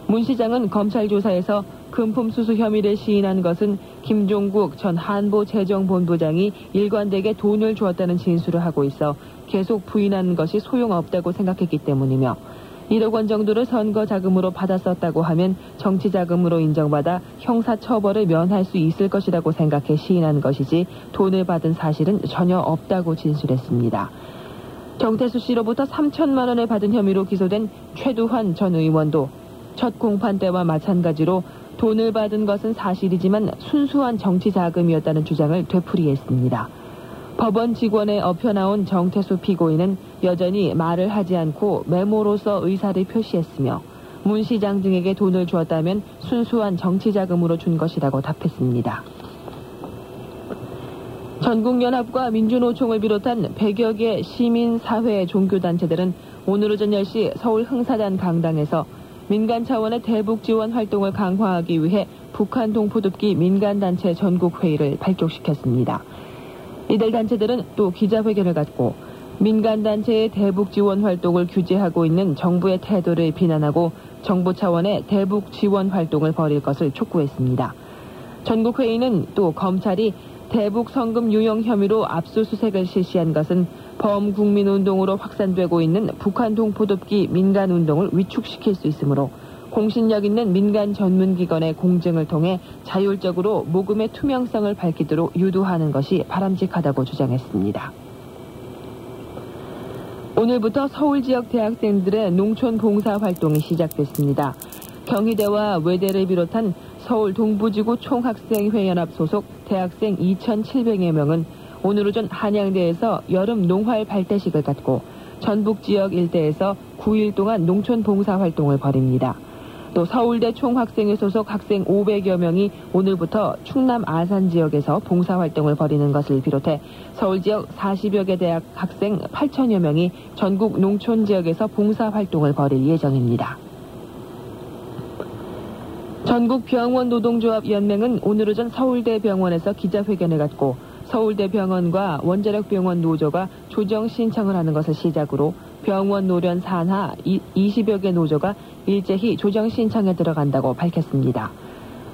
문 시장은 검찰 조사에서 금품 수수 혐의를 시인한 것은 김종국 전 한보재정본부장이 일관되게 돈을 주었다는 진술을 하고 있어 계속 부인하는 것이 소용없다고 생각했기 때문이며 1억 원 정도를 선거 자금으로 받았었다고 하면 정치 자금으로 인정받아 형사 처벌을 면할 수 있을 것이라고 생각해 시인한 것이지 돈을 받은 사실은 전혀 없다고 진술했습니다. 정태수 씨로부터 3천만 원을 받은 혐의로 기소된 최두환 전 의원도 첫 공판 때와 마찬가지로 돈을 받은 것은 사실이지만 순수한 정치 자금이었다는 주장을 되풀이했습니다. 법원 직원에 엎혀 나온 정태수 피고인은 여전히 말을 하지 않고 메모로서 의사를 표시했으며 문 시장 등에게 돈을 주었다면 순수한 정치 자금으로 준 것이라고 답했습니다. 전국연합과 민주노총을 비롯한 100여 개 시민 사회 종교단체들은 오늘 오전 10시 서울 흥사단 강당에서 민간 차원의 대북 지원 활동을 강화하기 위해 북한 동포듭기 민간단체 전국회의를 발족시켰습니다. 이들 단체들은 또 기자회견을 갖고 민간단체의 대북 지원 활동을 규제하고 있는 정부의 태도를 비난하고 정부 차원의 대북 지원 활동을 벌일 것을 촉구했습니다. 전국회의는 또 검찰이 대북 성금 유용 혐의로 압수수색을 실시한 것은 범국민운동으로 확산되고 있는 북한 동포독기 민간운동을 위축시킬 수 있으므로 공신력 있는 민간 전문기관의 공증을 통해 자율적으로 모금의 투명성을 밝히도록 유도하는 것이 바람직하다고 주장했습니다. 오늘부터 서울 지역 대학생들의 농촌 봉사 활동이 시작됐습니다. 경희대와 외대를 비롯한 서울 동부지구 총학생회연합 소속 대학생 2,700여 명은 오늘 오전 한양대에서 여름 농활 발대식을 갖고 전북 지역 일대에서 9일 동안 농촌 봉사 활동을 벌입니다. 또 서울대 총학생회 소속 학생 500여 명이 오늘부터 충남 아산 지역에서 봉사 활동을 벌이는 것을 비롯해 서울 지역 40여 개 대학 학생 8천여 명이 전국 농촌 지역에서 봉사 활동을 벌일 예정입니다. 전국 병원 노동조합 연맹은 오늘 오전 서울대 병원에서 기자회견을 갖고 서울대 병원과 원자력 병원 노조가 조정 신청을 하는 것을 시작으로 병원 노련 산하 20여 개 노조가 일제히 조정 신청에 들어간다고 밝혔습니다.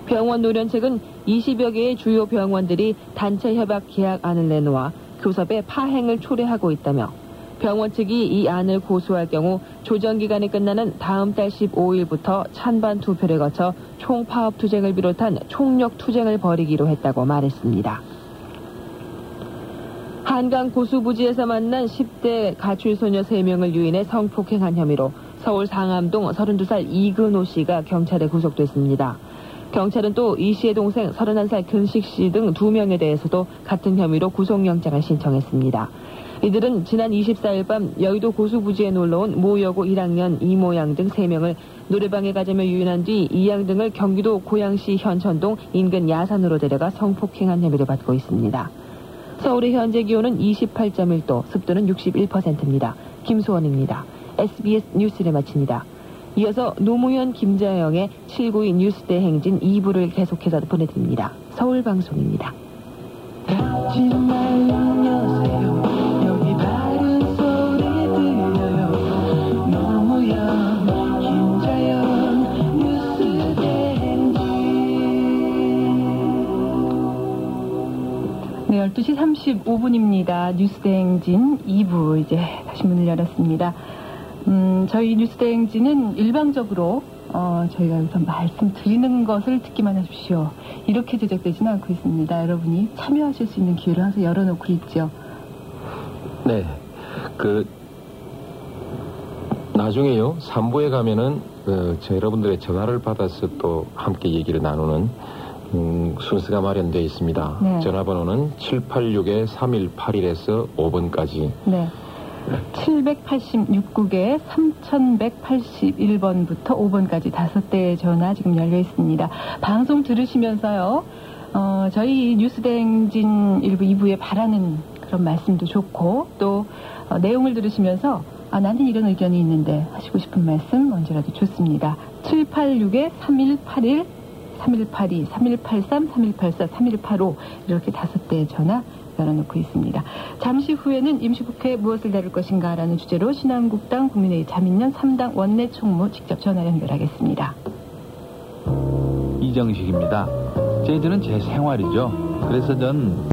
병원 노련 측은 20여 개의 주요 병원들이 단체 협약 계약안을 내놓아 교섭에 파행을 초래하고 있다며 병원 측이 이 안을 고수할 경우 조정 기간이 끝나는 다음 달 15일부터 찬반 투표를 거쳐 총파업 투쟁을 비롯한 총력 투쟁을 벌이기로 했다고 말했습니다. 한강 고수부지에서 만난 10대 가출소녀 3명을 유인해 성폭행한 혐의로 서울 상암동 32살 이근호 씨가 경찰에 구속됐습니다. 경찰은 또 이 씨의 동생 31살 근식 씨 등 2명에 대해서도 같은 혐의로 구속영장을 신청했습니다. 이들은 지난 24일 밤 여의도 고수부지에 놀러온 모 여고 1학년 이모양 등 3명을 노래방에 가자며 유인한 뒤 이양 등을 경기도 고양시 현천동 인근 야산으로 데려가 성폭행한 혐의를 받고 있습니다. 서울의 현재 기온은 28.1도, 습도는 61%입니다. 김수원입니다. SBS 뉴스를 마칩니다. 이어서 노무현 김자영의 792 뉴스대 행진 2부를 계속해서 보내드립니다. 서울방송입니다. 12시 35분입니다. 뉴스대행진 2부 이제 다시 문을 열었습니다. 음, 저희 뉴스대행진은 일방적으로 어, 저희가 여기서 말씀드리는 것을 듣기만 하십시오. 이렇게 제작되지는 않고 있습니다. 여러분이 참여하실 수 있는 기회를 항상 열어놓고 있죠. 네. 그, 나중에요, 3부에 가면은, 그, 저 여러분들의 전화를 받아서 또 함께 얘기를 나누는, 음, 순서가 마련되어 있습니다. 네. 전화번호는 786-3181에서 5번까지. 네. 786국에 3181번부터 5번까지 다섯 대의 전화 지금 열려 있습니다. 방송 들으시면서요, 어, 저희 뉴스대행진 1부, 2부에 바라는 그런 말씀도 좋고, 또, 어, 내용을 들으시면서, 아, 나는 이런 의견이 있는데 하시고 싶은 말씀 언제라도 좋습니다. 786에 3181, 3182, 3183, 3184, 3185 이렇게 다섯 대의 전화 열어놓고 있습니다. 잠시 후에는 임시국회 무엇을 다룰 것인가 라는 주제로 신한국당 국민의힘 자민련 3당 원내 총무 직접 전화 연결하겠습니다. 이정식입니다. 재즈는 제 생활이죠. 그래서 전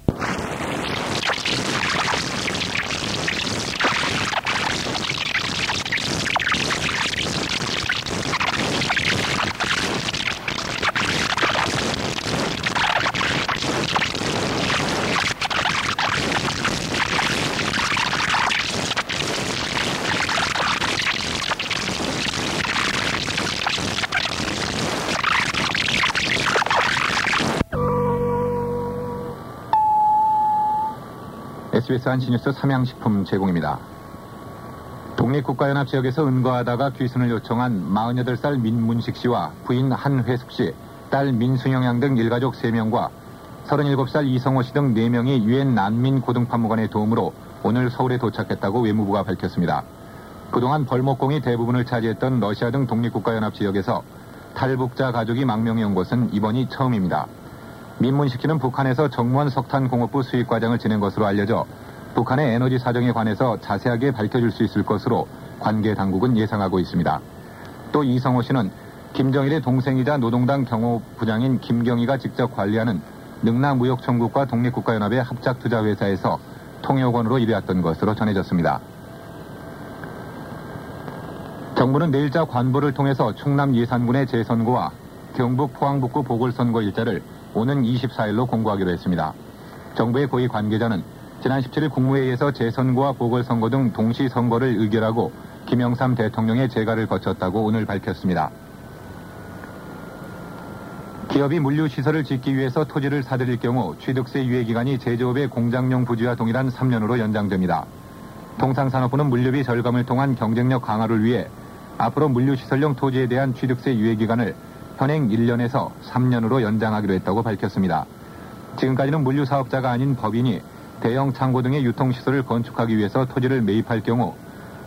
SBS 한시뉴스 삼양식품 제공입니다. 독립국가연합 지역에서 은거하다가 귀순을 요청한 48살 민문식 씨와 부인 한회숙 씨, 딸 민순영 양 등 일가족 3명과 37살 이성호 씨 등 4명이 유엔 난민 고등판무관의 도움으로 오늘 서울에 도착했다고 외무부가 밝혔습니다. 그동안 벌목공이 대부분을 차지했던 러시아 등 독립국가연합 지역에서 탈북자 가족이 망명해 온 것은 이번이 처음입니다. 민문식 씨는 북한에서 정무원 석탄공업부 수익과장을 지낸 것으로 알려져 북한의 에너지 사정에 관해서 자세하게 밝혀줄 수 있을 것으로 관계 당국은 예상하고 있습니다. 또 이성호 씨는 김정일의 동생이자 노동당 경호 부장인 김경희가 직접 관리하는 능라무역청국과 독립국가연합의 합작투자회사에서 통역원으로 일해왔던 것으로 전해졌습니다. 정부는 내일자 관보를 통해서 충남 예산군의 재선거와 경북 포항북구 보궐선거 일자를 오는 24일로 공고하기로 했습니다. 정부의 고위 관계자는 지난 17일 국무회의에서 재선거와 보궐선거 등 동시 선거를 의결하고 김영삼 대통령의 재가를 거쳤다고 오늘 밝혔습니다. 기업이 물류시설을 짓기 위해서 토지를 사들일 경우 취득세 유예기간이 제조업의 공장용 부지와 동일한 3년으로 연장됩니다. 통상산업부는 물류비 절감을 통한 경쟁력 강화를 위해 앞으로 물류시설용 토지에 대한 취득세 유예기간을 현행 1년에서 3년으로 연장하기로 했다고 밝혔습니다. 지금까지는 물류사업자가 아닌 법인이 대형 창고 등의 유통시설을 건축하기 위해서 토지를 매입할 경우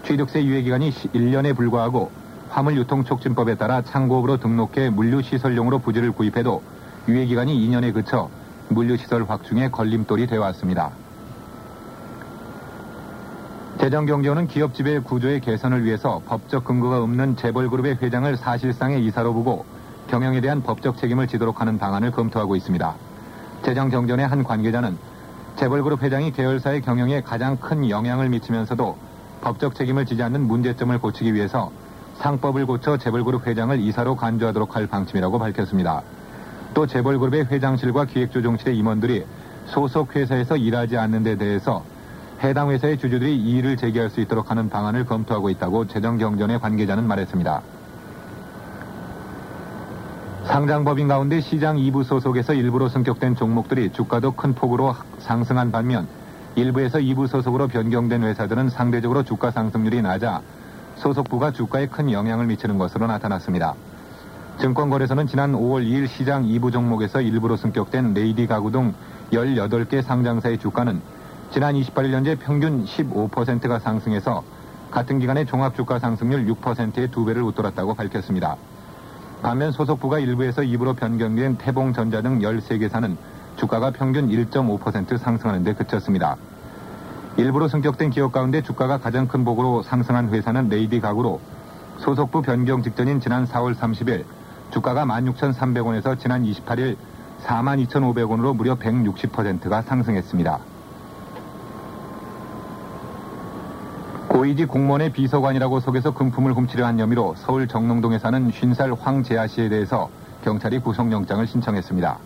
취득세 유예기간이 1년에 불과하고 화물유통촉진법에 따라 창고업으로 등록해 물류시설용으로 부지를 구입해도 유예기간이 2년에 그쳐 물류시설 확충에 걸림돌이 되어 왔습니다. 재정경제원은 기업 지배 구조의 개선을 위해서 법적 근거가 없는 재벌그룹의 회장을 사실상의 이사로 보고 경영에 대한 법적 책임을 지도록 하는 방안을 검토하고 있습니다. 재정경전의 한 관계자는 재벌그룹 회장이 계열사의 경영에 가장 큰 영향을 미치면서도 법적 책임을 지지 않는 문제점을 고치기 위해서 상법을 고쳐 재벌그룹 회장을 이사로 간주하도록 할 방침이라고 밝혔습니다. 또 재벌그룹의 회장실과 기획조정실의 임원들이 소속 회사에서 일하지 않는 데 대해서 해당 회사의 주주들이 이의를 제기할 수 있도록 하는 방안을 검토하고 있다고 재정경전의 관계자는 말했습니다. 상장법인 가운데 시장 2부 소속에서 일부로 승격된 종목들이 주가도 큰 폭으로 상승한 반면 일부에서 2부 소속으로 변경된 회사들은 상대적으로 주가 상승률이 낮아 소속부가 주가에 큰 영향을 미치는 것으로 나타났습니다. 증권거래소는 지난 5월 2일 시장 2부 종목에서 일부로 승격된 레이디 가구 등 18개 상장사의 주가는 지난 28일 현재 평균 15%가 상승해서 같은 기간의 종합주가 상승률 6%의 두 배를 웃돌았다고 밝혔습니다. 반면 소속부가 일부에서 2부로 변경된 태봉전자 등 13개사는 주가가 평균 1.5% 상승하는 데 그쳤습니다. 일부로 승격된 기업 가운데 주가가 가장 큰 폭으로 상승한 회사는 레이디 가구로 소속부 변경 직전인 지난 4월 30일 주가가 16,300원에서 지난 28일 42,500원으로 무려 160%가 상승했습니다. 고이지 공무원의 비서관이라고 속여서 금품을 훔치려 한 혐의로 서울 정릉동에 사는 50살 황재아 씨에 대해서 경찰이 구속영장을 신청했습니다.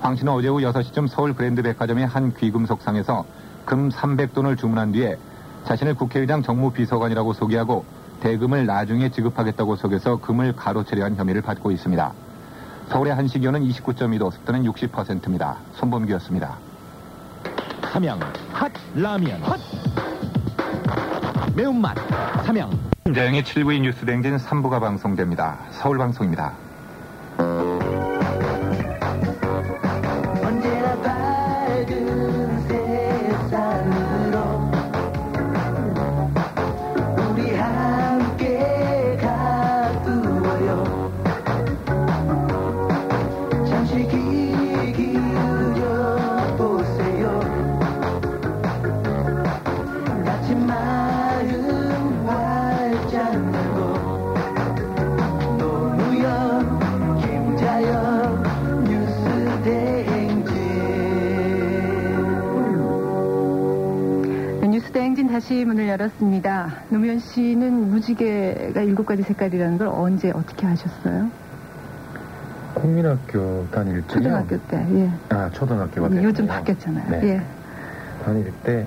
황 씨는 어제 오후 6시쯤 서울 브랜드 백화점의 한 귀금속상에서 금 300돈을 주문한 뒤에 자신을 국회의장 정무비서관이라고 소개하고 대금을 나중에 지급하겠다고 속여서 금을 가로채려 한 혐의를 받고 있습니다. 서울의 한시기온은 29.2도, 습도는 60%입니다. 손범규였습니다. 삼양 핫 라면 핫 매운맛 삼양 김자영의 7부의 뉴스 댕진 3부가 방송됩니다. 서울방송입니다. 다시 문을 열었습니다. 노무현 씨는 무지개가 일곱 가지 색깔이라는 걸 언제 어떻게 아셨어요? 국민학교 다닐 때요. 초등학교 때. 예. 아 초등학교가 음, 요즘 됐군요. 바뀌었잖아요. 네. 예. 다닐 때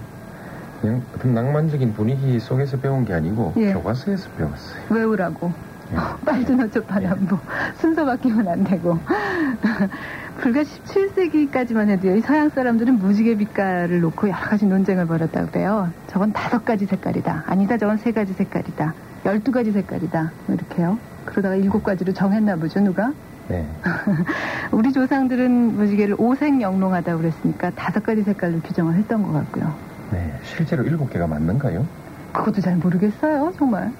그냥 어떤 낭만적인 분위기 속에서 배운 게 아니고 예. 교과서에서 배웠어요. 외우라고. 예. 빨주 노초 파남보 순서 바뀌면 안 되고 불과 17세기까지만 해도요 이 서양 사람들은 무지개 빛깔을 놓고 여러 가지 논쟁을 벌였다고 그래요 저건 다섯 가지 색깔이다 아니다 저건 세 가지 색깔이다 열두 가지 색깔이다 뭐 이렇게요 그러다가 일곱 가지로 정했나 보죠 누가 네. 우리 조상들은 무지개를 오색영롱하다고 그랬으니까 다섯 가지 색깔로 규정을 했던 것 같고요 네. 실제로 일곱 개가 맞는가요? 그것도 잘 모르겠어요, 정말.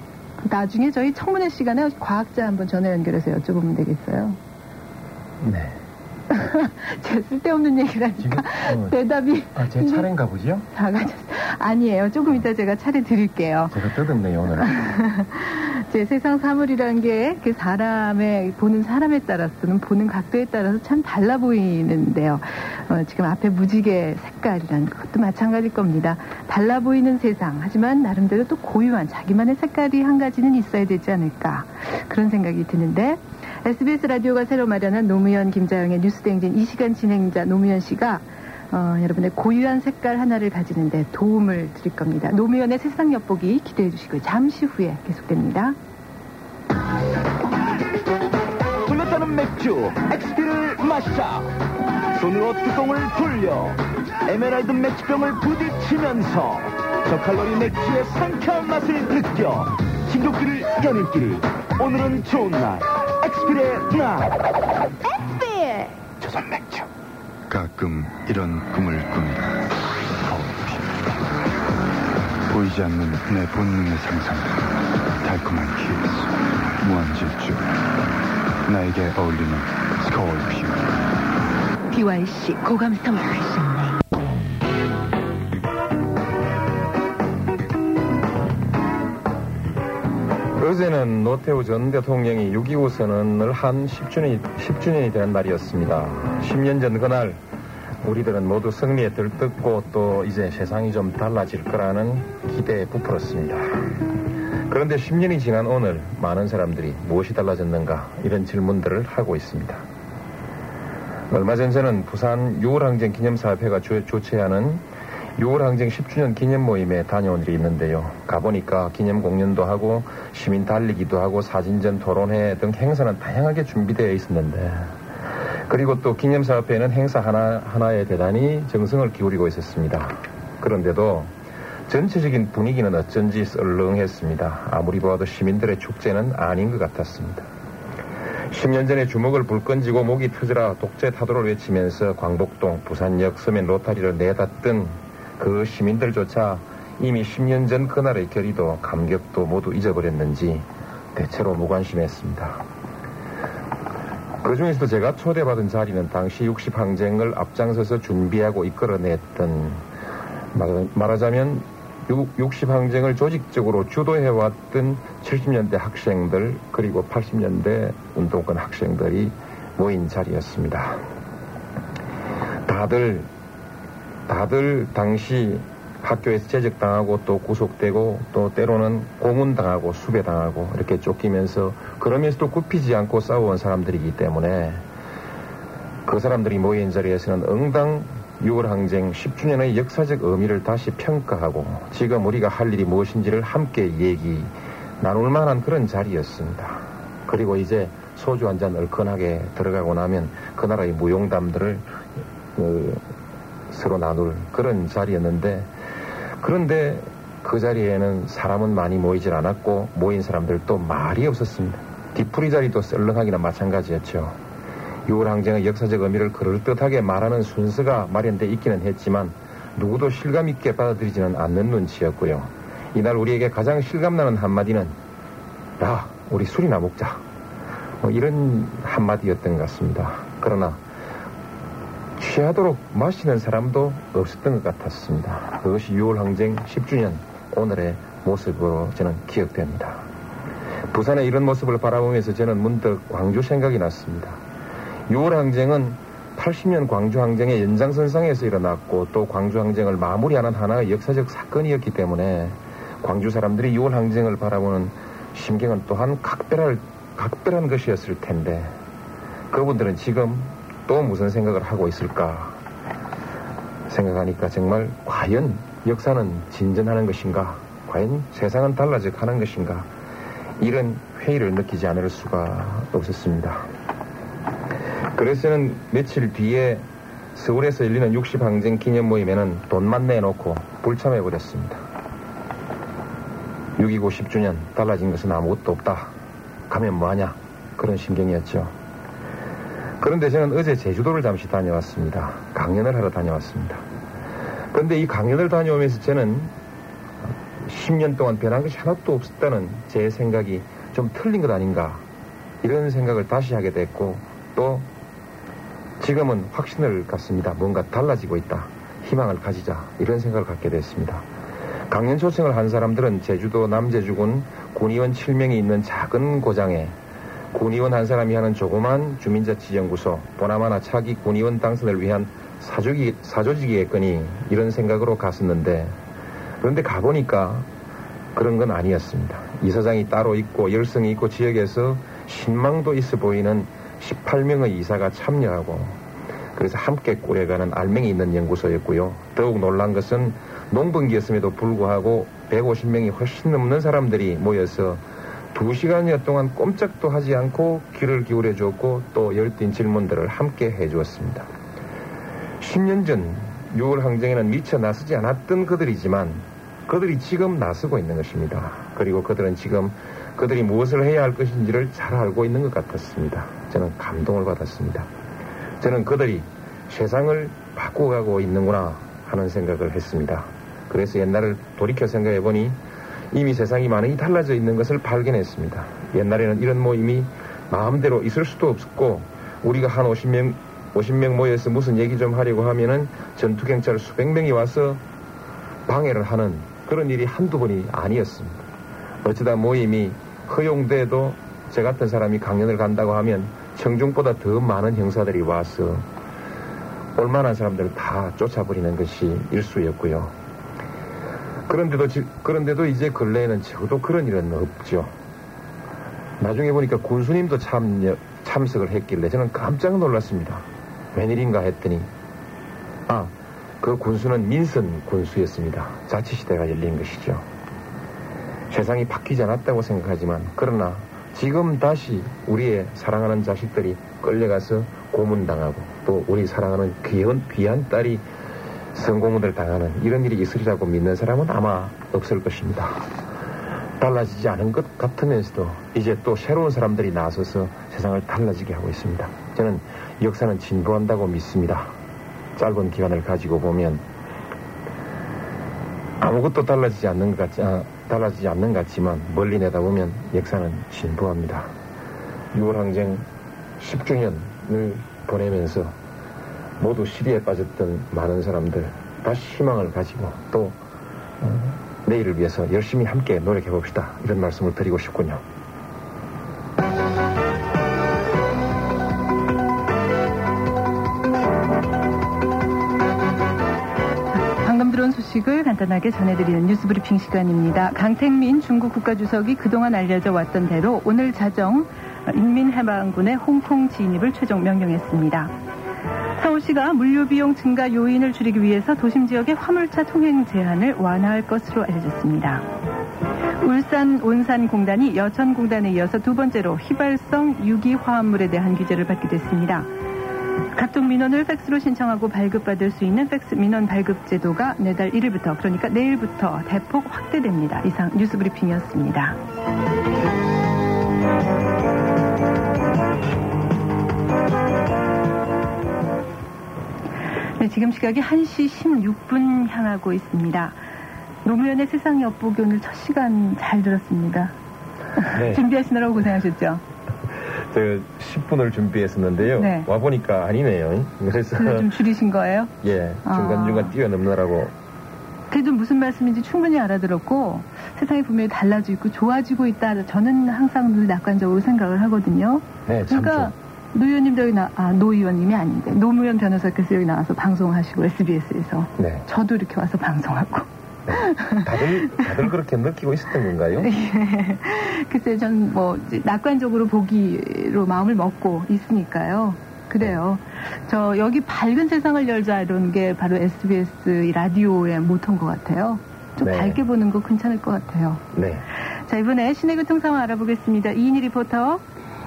나중에 저희 청문회 시간에 과학자 한번 전화 연결해서 여쭤보면 되겠어요. 네. 제 쓸데없는 얘기라니까 어, 대답이 아, 제 차례인가 보지요? 작아졌어요. 아니에요. 조금 이따 제가 차례 드릴게요. 제가 뜯었네요, 오늘. 제 세상 사물이라는 게 그 사람의 보는 사람에 따라서는 보는 각도에 따라서 참 달라 보이는데요. 어, 지금 앞에 무지개 색깔이라는 것도 마찬가지일 겁니다. 달라 보이는 세상 하지만 나름대로 또 고유한 자기만의 색깔이 한 가지는 있어야 되지 않을까 그런 생각이 드는데 SBS 라디오가 새로 마련한 노무현 김자영의 뉴스댕진 이 시간 진행자 노무현 씨가 어, 여러분의 고유한 색깔 하나를 가지는데 도움을 드릴 겁니다. 노무현의 세상 엿보기 기대해 주시고 잠시 후에 계속됩니다. 불렀다는 맥주 엑스필을 마시자 손으로 뚜껑을 돌려 에메랄드 맥주병을 부딪히면서 저칼로리 맥주의 상쾌한 맛을 느껴 진돗길을 연인끼리 오늘은 좋은 날. 엑스필의 날. 엑스필 조선 맥주. 가끔 이런 꿈을 꾼다. 보이지 않는 내 본능의 상상, 달콤한 키스, 무한 질주, 나에게 어울리는 스콜피오. BYC 고감성 패션 내의. 어제는 노태우 전 대통령이 6.25 선언을 한 10주년이, 10주년이 된 날이었습니다. 10년 전 그날 우리들은 모두 승리에 들떴고 또 이제 세상이 좀 달라질 거라는 기대에 부풀었습니다. 그런데 10년이 지난 오늘 많은 사람들이 무엇이 달라졌는가 이런 질문들을 하고 있습니다. 얼마 전 저는 부산 6월항쟁 기념사업회가 조, 조치하는 6월항쟁 10주년 기념 모임에 다녀온 일이 있는데요. 가보니까 기념 공연도 하고 시민 달리기도 하고 사진전 토론회 등 행사는 다양하게 준비되어 있었는데 그리고 또 기념사업회는 행사 하나, 하나에 대단히 정성을 기울이고 있었습니다. 그런데도 전체적인 분위기는 어쩐지 썰렁했습니다. 아무리 봐도 시민들의 축제는 아닌 것 같았습니다. 10년 전에 주먹을 불 끈지고 목이 터져라 독재 타도를 외치면서 광복동, 부산역, 서면 로타리를 내닫던 그 시민들조차 이미 10년 전 그날의 결의도 감격도 모두 잊어버렸는지 대체로 무관심했습니다. 그 중에서도 제가 초대받은 자리는 당시 60항쟁을 앞장서서 준비하고 이끌어냈던 말하자면 60 항쟁을 조직적으로 주도해왔던 70년대 학생들 그리고 80년대 운동권 학생들이 모인 자리였습니다. 다들 다들 당시 학교에서 제적당하고 또 구속되고 또 때로는 고문당하고 수배당하고 이렇게 쫓기면서 그러면서도 굽히지 않고 싸워온 사람들이기 때문에 그 사람들이 모인 자리에서는 응당 6월 항쟁 10주년의 역사적 의미를 다시 평가하고 지금 우리가 할 일이 무엇인지를 함께 얘기 나눌 만한 그런 자리였습니다. 그리고 이제 소주 한 잔 얼큰하게 들어가고 나면 그 나라의 무용담들을 어, 서로 나눌 그런 자리였는데 그런데 그 자리에는 사람은 많이 모이질 않았고 모인 사람들도 말이 없었습니다. 뒤풀이 자리도 썰렁하기나 마찬가지였죠. 6월 항쟁의 역사적 의미를 그럴듯하게 말하는 순서가 마련돼 있기는 했지만 누구도 실감 있게 받아들이지는 않는 눈치였고요. 이날 우리에게 가장 실감나는 한마디는 야 우리 술이나 먹자 뭐 이런 한마디였던 것 같습니다. 그러나 취하도록 마시는 사람도 없었던 것 같았습니다. 그것이 6월 항쟁 10주년 오늘의 모습으로 저는 기억됩니다. 부산의 이런 모습을 바라보면서 저는 문득 광주 생각이 났습니다. 6월 항쟁은 80년 광주 항쟁의 연장선상에서 일어났고 또 광주 항쟁을 마무리하는 하나의 역사적 사건이었기 때문에 광주 사람들이 6월 항쟁을 바라보는 심경은 또한 각별할, 각별한 것이었을 텐데 그분들은 지금 또 무슨 생각을 하고 있을까 생각하니까 정말 과연 역사는 진전하는 것인가 과연 세상은 달라져 가는 것인가 이런 회의를 느끼지 않을 수가 없었습니다. 그래서는 며칠 뒤에 서울에서 열리는 60항쟁 기념 모임에는 돈만 내놓고 불참해버렸습니다. 6.29 10주년 달라진 것은 아무것도 없다. 가면 뭐하냐 그런 심경이었죠. 그런데 저는 어제 제주도를 잠시 다녀왔습니다. 강연을 하러 다녀왔습니다. 그런데 이 강연을 다녀오면서 저는 10년 동안 변한 것이 하나도 없었다는 제 생각이 좀 틀린 것 아닌가 이런 생각을 다시 하게 됐고 또 지금은 확신을 갖습니다. 뭔가 달라지고 있다. 희망을 가지자. 이런 생각을 갖게 됐습니다. 강연 초청을 한 사람들은 제주도 남제주군 군의원 7명이 있는 작은 고장에 군의원 한 사람이 하는 조그만 주민자치연구소 보나마나 차기 군의원 당선을 위한 사조기, 사조직이겠거니 이런 생각으로 갔었는데 그런데 가보니까 그런 건 아니었습니다. 이사장이 따로 있고 열성이 있고 지역에서 신망도 있어 보이는 18명의 이사가 참여하고 그래서 함께 꾸려가는 알맹이 있는 연구소였고요. 더욱 놀란 것은 농번기였음에도 불구하고 150명이 훨씬 넘는 사람들이 모여서 두 시간여 동안 꼼짝도 하지 않고 귀를 기울여 주었고 또 열띤 질문들을 함께 해 주었습니다. 10년 전 6월 항쟁에는 미처 나서지 않았던 그들이지만 그들이 지금 나서고 있는 것입니다. 그리고 그들은 지금 그들이 무엇을 해야 할 것인지를 잘 알고 있는 것 같았습니다. 저는 감동을 받았습니다. 저는 그들이 세상을 바꿔가고 있는구나 하는 생각을 했습니다. 그래서 옛날을 돌이켜 생각해 보니 이미 세상이 많이 달라져 있는 것을 발견했습니다. 옛날에는 이런 모임이 마음대로 있을 수도 없었고 우리가 한 50명 50명 모여서 무슨 얘기 좀 하려고 하면은 전투경찰 수백 명이 와서 방해를 하는 그런 일이 한두 번이 아니었습니다. 어쩌다 모임이 허용돼도 저 같은 사람이 강연을 간다고 하면 청중보다 더 많은 형사들이 와서 올만한 사람들을 다 쫓아버리는 것이 일수였고요. 그런데도, 그런데도 이제 근래에는 적어도 그런 일은 없죠. 나중에 보니까 군수님도 참, 참석을 했길래 저는 깜짝 놀랐습니다. 웬일인가 했더니, 아, 그 군수는 민선 군수였습니다. 자치시대가 열린 것이죠. 세상이 바뀌지 않았다고 생각하지만, 그러나 지금 다시 우리의 사랑하는 자식들이 끌려가서 고문당하고 또 우리 사랑하는 귀한, 귀한 딸이 성공을 당하는 이런 일이 있으리라고 믿는 사람은 아마 없을 것입니다. 달라지지 않은 것 같으면서도 이제 또 새로운 사람들이 나서서 세상을 달라지게 하고 있습니다. 저는 역사는 진보한다고 믿습니다. 짧은 기간을 가지고 보면 아무것도 달라지지 않는 것 같지, 아, 달라지지 않는 것 같지만 멀리 내다보면 역사는 진보합니다. 6월 항쟁 10주년을 보내면서 모두 시리에 빠졌던 많은 사람들 다시 희망을 가지고 또 어, 내일을 위해서 열심히 함께 노력해 봅시다. 이런 말씀을 드리고 싶군요. 소식을 간단하게 전해드리는 뉴스 브리핑 시간입니다. 강택민 중국 국가주석이 그동안 알려져 왔던 대로 오늘 자정 인민해방군의 홍콩 진입을 최종 명령했습니다. 서울시가 물류비용 증가 요인을 줄이기 위해서 도심 지역의 화물차 통행 제한을 완화할 것으로 알려졌습니다. 울산 온산공단이 여천공단에 이어서 두 번째로 휘발성 유기 화합물에 대한 규제를 받게 됐습니다. 각종 민원을 팩스로 신청하고 발급받을 수 있는 팩스 민원 발급 제도가 내달 1일부터 그러니까 내일부터 대폭 확대됩니다. 이상 뉴스 브리핑이었습니다. 네, 지금 시각이 1시 16분 향하고 있습니다. 노무현의 세상 엿보기 오늘 첫 시간 잘 들었습니다. 네. 준비하시느라고 고생하셨죠? 저 10분을 준비했었는데요. 네. 와 보니까 아니네요. 그래서 좀 줄이신 거예요? 예, 중간 중간 아. 뛰어넘느라고 그래도 무슨 말씀인지 충분히 알아들었고 세상이 분명히 달라지고 있고 좋아지고 있다. 저는 항상 늘 낙관적으로 생각을 하거든요. 네, 참 그러니까 노 의원님도 여기 나, 아, 노 의원님이 아닌데 노무현 변호사께서 여기 나와서 방송하시고 SBS에서 네. 저도 이렇게 와서 방송하고 다들 다들 그렇게 느끼고 있었던 건가요? 예. 글쎄 전 뭐 낙관적으로 보기로 마음을 먹고 있으니까요. 그래요. 저 여기 밝은 세상을 열자 이런 게 바로 SBS 이 라디오의 모토인 것 같아요. 좀 네. 밝게 보는 거 괜찮을 것 같아요. 네. 자 이번에 시내 교통 상황 알아보겠습니다. 이인희 리포터.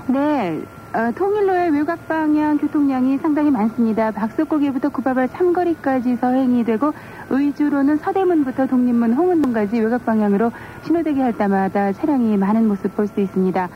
네. 어, 통일로의 외곽 방향 교통량이 상당히 많습니다. 박석고개부터 구바발 삼거리까지 서행이 되고 의주로는 서대문부터 독립문 홍은동까지 외곽 방향으로 신호대기 할 때마다 차량이 많은 모습 볼 수 있습니다.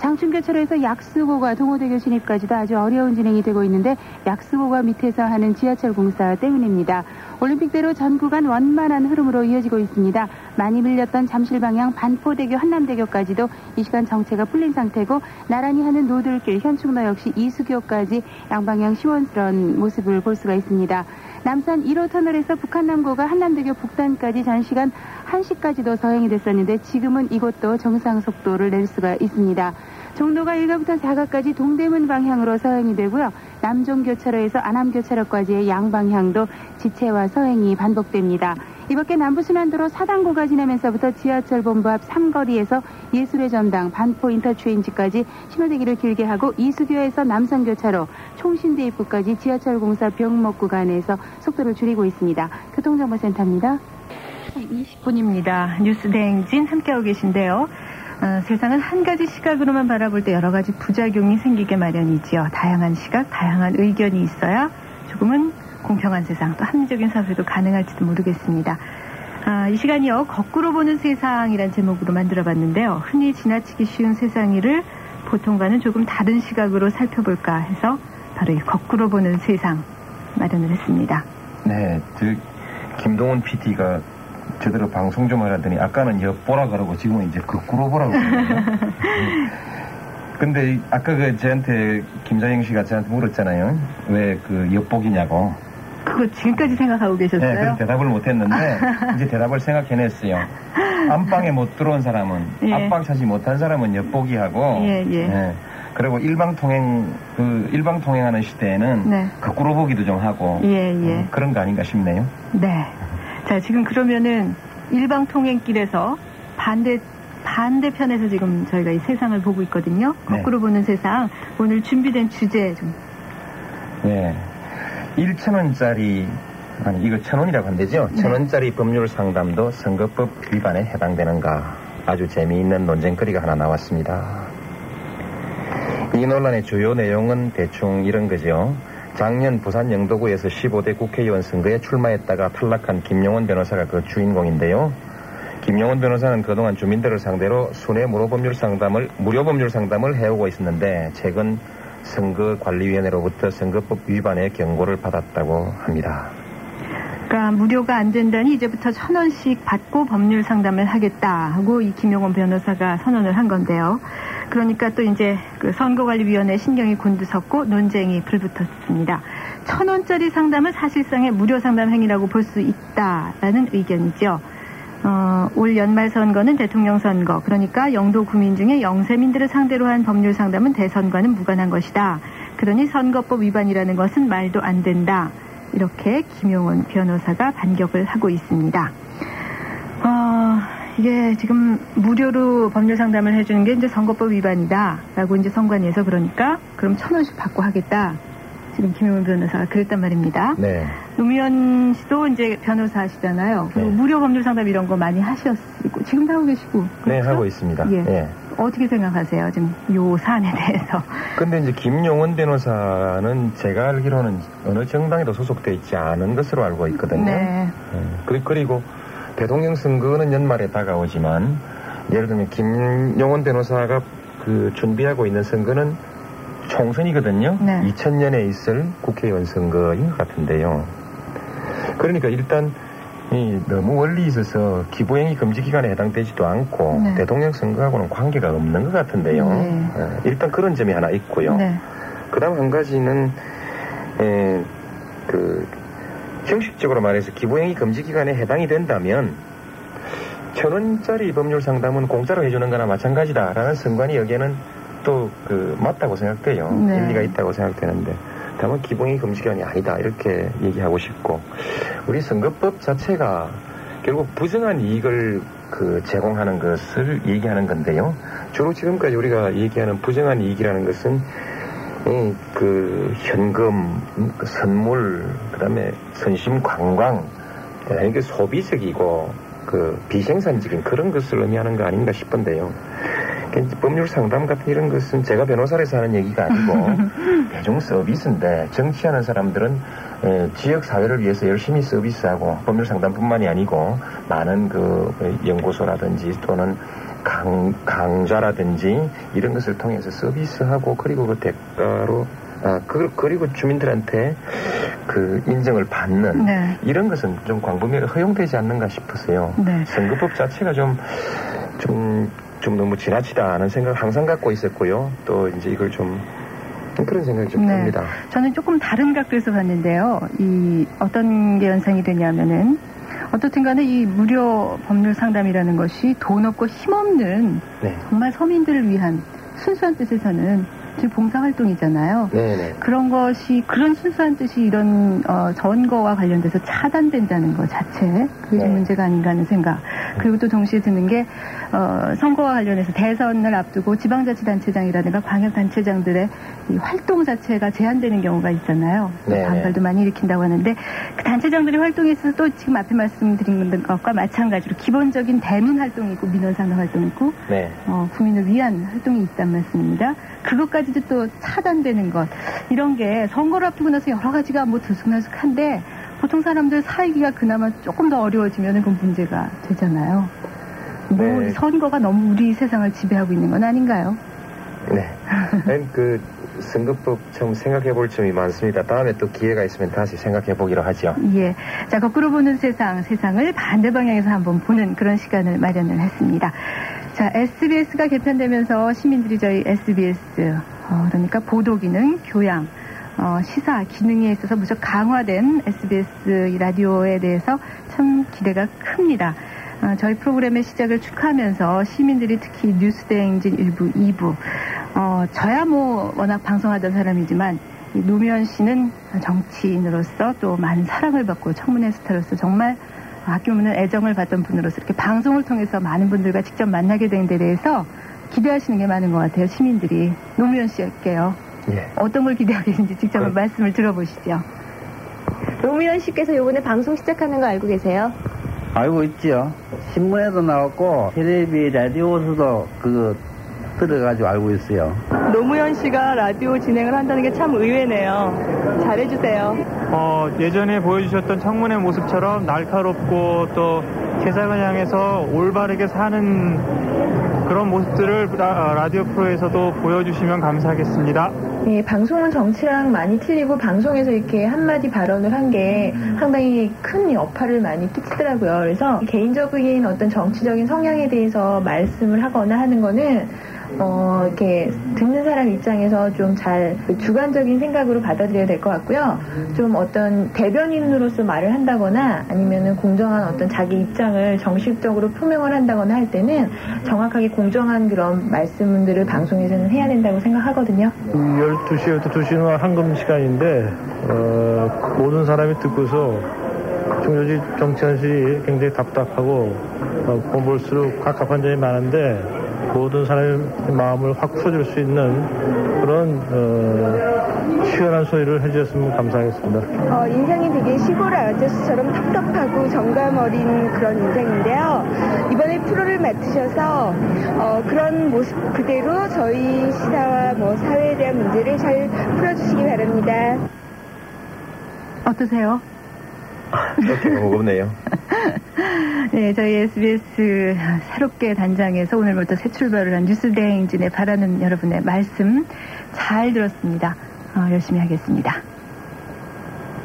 장춘교차로에서 약수고가 동호대교 진입까지도 아주 어려운 진행이 되고 있는데 약수고가 밑에서 하는 지하철 공사 때문입니다. 올림픽대로 전 구간 원만한 흐름으로 이어지고 있습니다. 많이 밀렸던 잠실 방향 반포대교 한남대교까지도 이 시간 정체가 풀린 상태고 나란히 하는 노들길 현충로 역시 이수교까지 양방향 시원스러운 모습을 볼 수가 있습니다. 남산 1호 터널에서 북한남고가 한남대교 북단까지 전 시간 1시까지도 서행이 됐었는데 지금은 이곳도 정상 속도를 낼 수가 있습니다. 종로가 1가부터 4가까지 동대문 방향으로 서행이 되고요. 남종교차로에서 안암교차로까지의 양방향도 지체와 서행이 반복됩니다. 이밖에 남부순환도로 사당고가 지나면서부터 지하철 본부 앞 삼거리에서 예술의 전당 반포 인터체인지까지 신호대기를 길게 하고 이수교에서 남산교차로 총신대 입구까지 지하철 공사 병목 구간에서 속도를 줄이고 있습니다. 교통정보센터입니다. 20분입니다. 뉴스 대행진 함께하고 계신데요. 어, 세상은 한 가지 시각으로만 바라볼 때 여러 가지 부작용이 생기게 마련이지요. 다양한 시각, 다양한 의견이 있어야 조금은 공평한 세상, 또 합리적인 사회도 가능할지도 모르겠습니다. 아, 이 시간이요. 거꾸로 보는 세상이란 제목으로 만들어 봤는데요. 흔히 지나치기 쉬운 세상일을 보통과는 조금 다른 시각으로 살펴볼까 해서 바로 이 거꾸로 보는 세상 마련을 했습니다. 네, 저 김동원 PD가 제대로 방송 좀 하라더니 아까는 엿보라 그러고 지금은 이제 거꾸로 보라고 그러네요. 근데 이- 아까 그 저한테 김자영 씨가 저한테 물었잖아요. 왜 그 엿보기냐고. 그거 지금까지 생각하고 계셨어요? 네, 그래서 대답을 못했는데 이제 대답을 생각해냈어요. 안방에 못 들어온 사람은 예. 안방 차지 못한 사람은 엿보기 하고 예, 예. 그리고 일방 통행 그 일방 통행하는 시대에는 네. 거꾸로 보기도 좀 하고 예, 예. 음, 그런 거 아닌가 싶네요. 네. 자, 지금 그러면은 일방 통행길에서 반대 반대편에서 지금 저희가 이 세상을 보고 있거든요. 네. 거꾸로 보는 세상. 오늘 준비된 주제 좀 네. 1천원짜리, 아니, 이거 천원이라고 한대죠? 네. 천원짜리 법률 상담도 선거법 위반에 해당되는가? 아주 재미있는 논쟁거리가 하나 나왔습니다. 이 논란의 주요 내용은 대충 이런 거죠. 작년 부산 영도구에서 15대 국회의원 선거에 출마했다가 탈락한 김용원 변호사가 그 주인공인데요. 김용원 변호사는 그동안 주민들을 상대로 순회 무료 법률 상담을 무료 법률 상담을 해오고 있었는데 최근 선거관리위원회로부터 선거법 위반의 경고를 받았다고 합니다. 그러니까 무료가 안 된다니 이제부터 천 원씩 받고 법률 상담을 하겠다 하고 이 김용원 변호사가 선언을 한 건데요. 그러니까 또 이제 그 선거관리위원회 신경이 곤두섰고 논쟁이 불붙었습니다. 천 원짜리 상담은 사실상의 무료 상담 행위라고 볼 수 있다라는 의견이죠. 어, 올 연말 선거는 대통령 선거, 그러니까 영도 구민 중에 영세민들을 상대로 한 법률 상담은 대선과는 무관한 것이다. 그러니 선거법 위반이라는 것은 말도 안 된다. 이렇게 김용원 변호사가 반격을 하고 있습니다. 어, 이게 지금 무료로 법률 상담을 해주는 게 이제 선거법 위반이다라고 이제 선관위에서 그러니까 그럼 천 원씩 받고 하겠다. 지금 김용원 변호사가 그랬단 말입니다. 네. 노무현 씨도 이제 변호사 하시잖아요. 그리고 무료 법률 상담 이런 거 많이 하셨고 지금도 하고 계시고 네, 하고 있습니다. 예. 예. 어떻게 생각하세요? 지금 요 사안에 대해서. 근데 이제 김용원 변호사는 제가 알기로는 어느 정당에도 소속돼 있지 않은 것으로 알고 있거든요. 네. 예. 그리- 그리고 대통령 선거는 연말에 다가오지만 예를 들면 김용원 변호사가 그 준비하고 있는 선거는 총선이거든요. 네. 2000년에 있을 국회의원 선거인 것 같은데요. 그러니까 일단 이 너무 원리 있어서 기부행위 금지 기간에 해당되지도 않고 네. 대통령 선거하고는 관계가 없는 것 같은데요. 네. 예, 일단 그런 점이 하나 있고요. 네. 그다음 한 가지는 에, 그 형식적으로 말해서 기부행위 금지 기간에 해당이 된다면 천 원짜리 법률 상담은 공짜로 해주는 거나 마찬가지다라는 선관위 여기에는 또 그 맞다고 생각돼요. 네. 일리가 있다고 생각되는데 다만 기부행위 금지 기간이 아니다 이렇게 얘기하고 싶고 우리 선거법 자체가 결국 부정한 이익을 그 제공하는 것을 얘기하는 건데요. 주로 지금까지 우리가 얘기하는 부정한 이익이라는 것은 이, 그 현금, 음, 그 선물, 그다음에 선심 관광, 이게 소비적이고 그 비생산적인 그런 것을 의미하는 거 아닌가 싶은데요. 법률 상담 같은 이런 것은 제가 변호사로서 하는 얘기가 아니고 대중 서비스인데 정치하는 사람들은 에, 지역 사회를 위해서 열심히 서비스하고 법률 상담뿐만이 아니고 많은 그 연구소라든지 또는 강, 강좌라든지 이런 것을 통해서 서비스하고 그리고 그 대가로 아, 그, 그리고 주민들한테 그 인정을 받는 네. 이런 것은 좀 광범위하게 허용되지 않는가 싶으세요. 네. 선거법 자체가 좀, 좀, 좀 너무 지나치다는 생각을 항상 갖고 있었고요. 또 이제 이걸 좀, 그런 생각이 좀 네. 듭니다. 저는 조금 다른 각도에서 봤는데요. 이 어떤 게 연상이 되냐면은 어떻든 간에 이 무료 법률 상담이라는 것이 돈 없고 힘없는 네. 정말 서민들을 위한 순수한 뜻에서는 지금 봉사활동이잖아요. 네네. 그런 것이 그런 순수한 뜻이 이런 어, 선거와 관련돼서 차단된다는 것 자체 그게 좀 네. 문제가 아닌가 하는 생각 그리고 또 동시에 드는 게 어, 선거와 관련해서 대선을 앞두고 지방자치단체장이라든가 광역단체장들의 이 활동 자체가 제한되는 경우가 있잖아요 네, 반발도 많이 일으킨다고 하는데 그 단체장들의 활동에 있어서 또 지금 앞에 말씀드린 것과 마찬가지로 기본적인 대문 활동이 있고 민원상담 활동이 있고 네. 어, 국민을 위한 활동이 있단 말씀입니다. 그것까지도 또 차단되는 것 이런 게 선거를 앞두고 나서 여러 가지가 뭐 들쑥날쑥한데 보통 사람들 살기가 그나마 조금 더 어려워지면 그건 문제가 되잖아요. 뭐 네. 선거가 너무 우리 세상을 지배하고 있는 건 아닌가요? 네. 그, 선거법 좀 생각해 볼 점이 많습니다. 다음에 또 기회가 있으면 다시 생각해 보기로 하죠. 예. 자, 거꾸로 보는 세상, 세상을 반대 방향에서 한번 보는 그런 시간을 마련을 했습니다. 자, SBS가 개편되면서 시민들이 저희 SBS, 어, 그러니까 보도 기능, 교양, 어, 시사 기능에 있어서 무척 강화된 SBS 이 라디오에 대해서 참 기대가 큽니다. 어, 저희 프로그램의 시작을 축하하면서 시민들이 특히 뉴스대행진 1부, 2부, 어, 저야 뭐 워낙 방송하던 사람이지만 이 노무현 씨는 정치인으로서 또 많은 사랑을 받고 청문회 스타로서 정말 아껴없는 애정을 받던 분으로서 이렇게 방송을 통해서 많은 분들과 직접 만나게 된 데 대해서 기대하시는 게 많은 것 같아요. 시민들이. 노무현 씨할게요. 예. 어떤 걸 기대하고 계신지 직접 한번 말씀을 들어보시죠. 노무현 씨께서 요번에 방송 시작하는 거 알고 계세요? 알고 있지요. 신문에도 나왔고 텔레비 라디오에서도 그거 들어가지고 알고 있어요. 노무현 씨가 라디오 진행을 한다는 게 참 의외네요. 잘해주세요. 어, 예전에 보여주셨던 청문회 모습처럼 날카롭고 또 세상을 향해서 올바르게 사는 그런 모습들을 라, 디오 프로에서도 보여주시면 감사하겠습니다. 네, 방송은 정치랑 많이 틀리고 방송에서 이렇게 한마디 발언을 한 게 상당히 큰 여파를 많이 끼치더라고요. 그래서 개인적인 어떤 정치적인 성향에 대해서 말씀을 하거나 하는 거는 어, 이렇게 듣는 사람 입장에서 좀 잘 주관적인 생각으로 받아들여야 될 것 같고요. 좀 어떤 대변인으로서 말을 한다거나 아니면은 공정한 어떤 자기 입장을 정식적으로 표명을 한다거나 할 때는 정확하게 공정한 그런 말씀들을 방송에서는 해야 된다고 생각하거든요. 12시부터 2시는 황금 시간인데 어, 모든 사람이 듣고서 중요시 정치현실이 굉장히 답답하고 어, 볼수록 갑갑한 점이 많은데 모든 사람의 마음을 확 풀어줄 수 있는 그런 어, 시원한 소리를 해주셨으면 감사하겠습니다. 어, 인상이 되게 시골 아저씨처럼 답답하고 정감 어린 그런 인상인데요. 이번에 프로를 맡으셔서 어, 그런 모습 그대로 저희 시사와 뭐 사회에 대한 문제를 잘 풀어주시기 바랍니다. 어떠세요? 이렇게 무겁네요. 네, 저희 SBS 새롭게 단장해서 오늘부터 새 출발을 한 뉴스 대행진에 바라는 여러분의 말씀 잘 들었습니다. 어, 열심히 하겠습니다.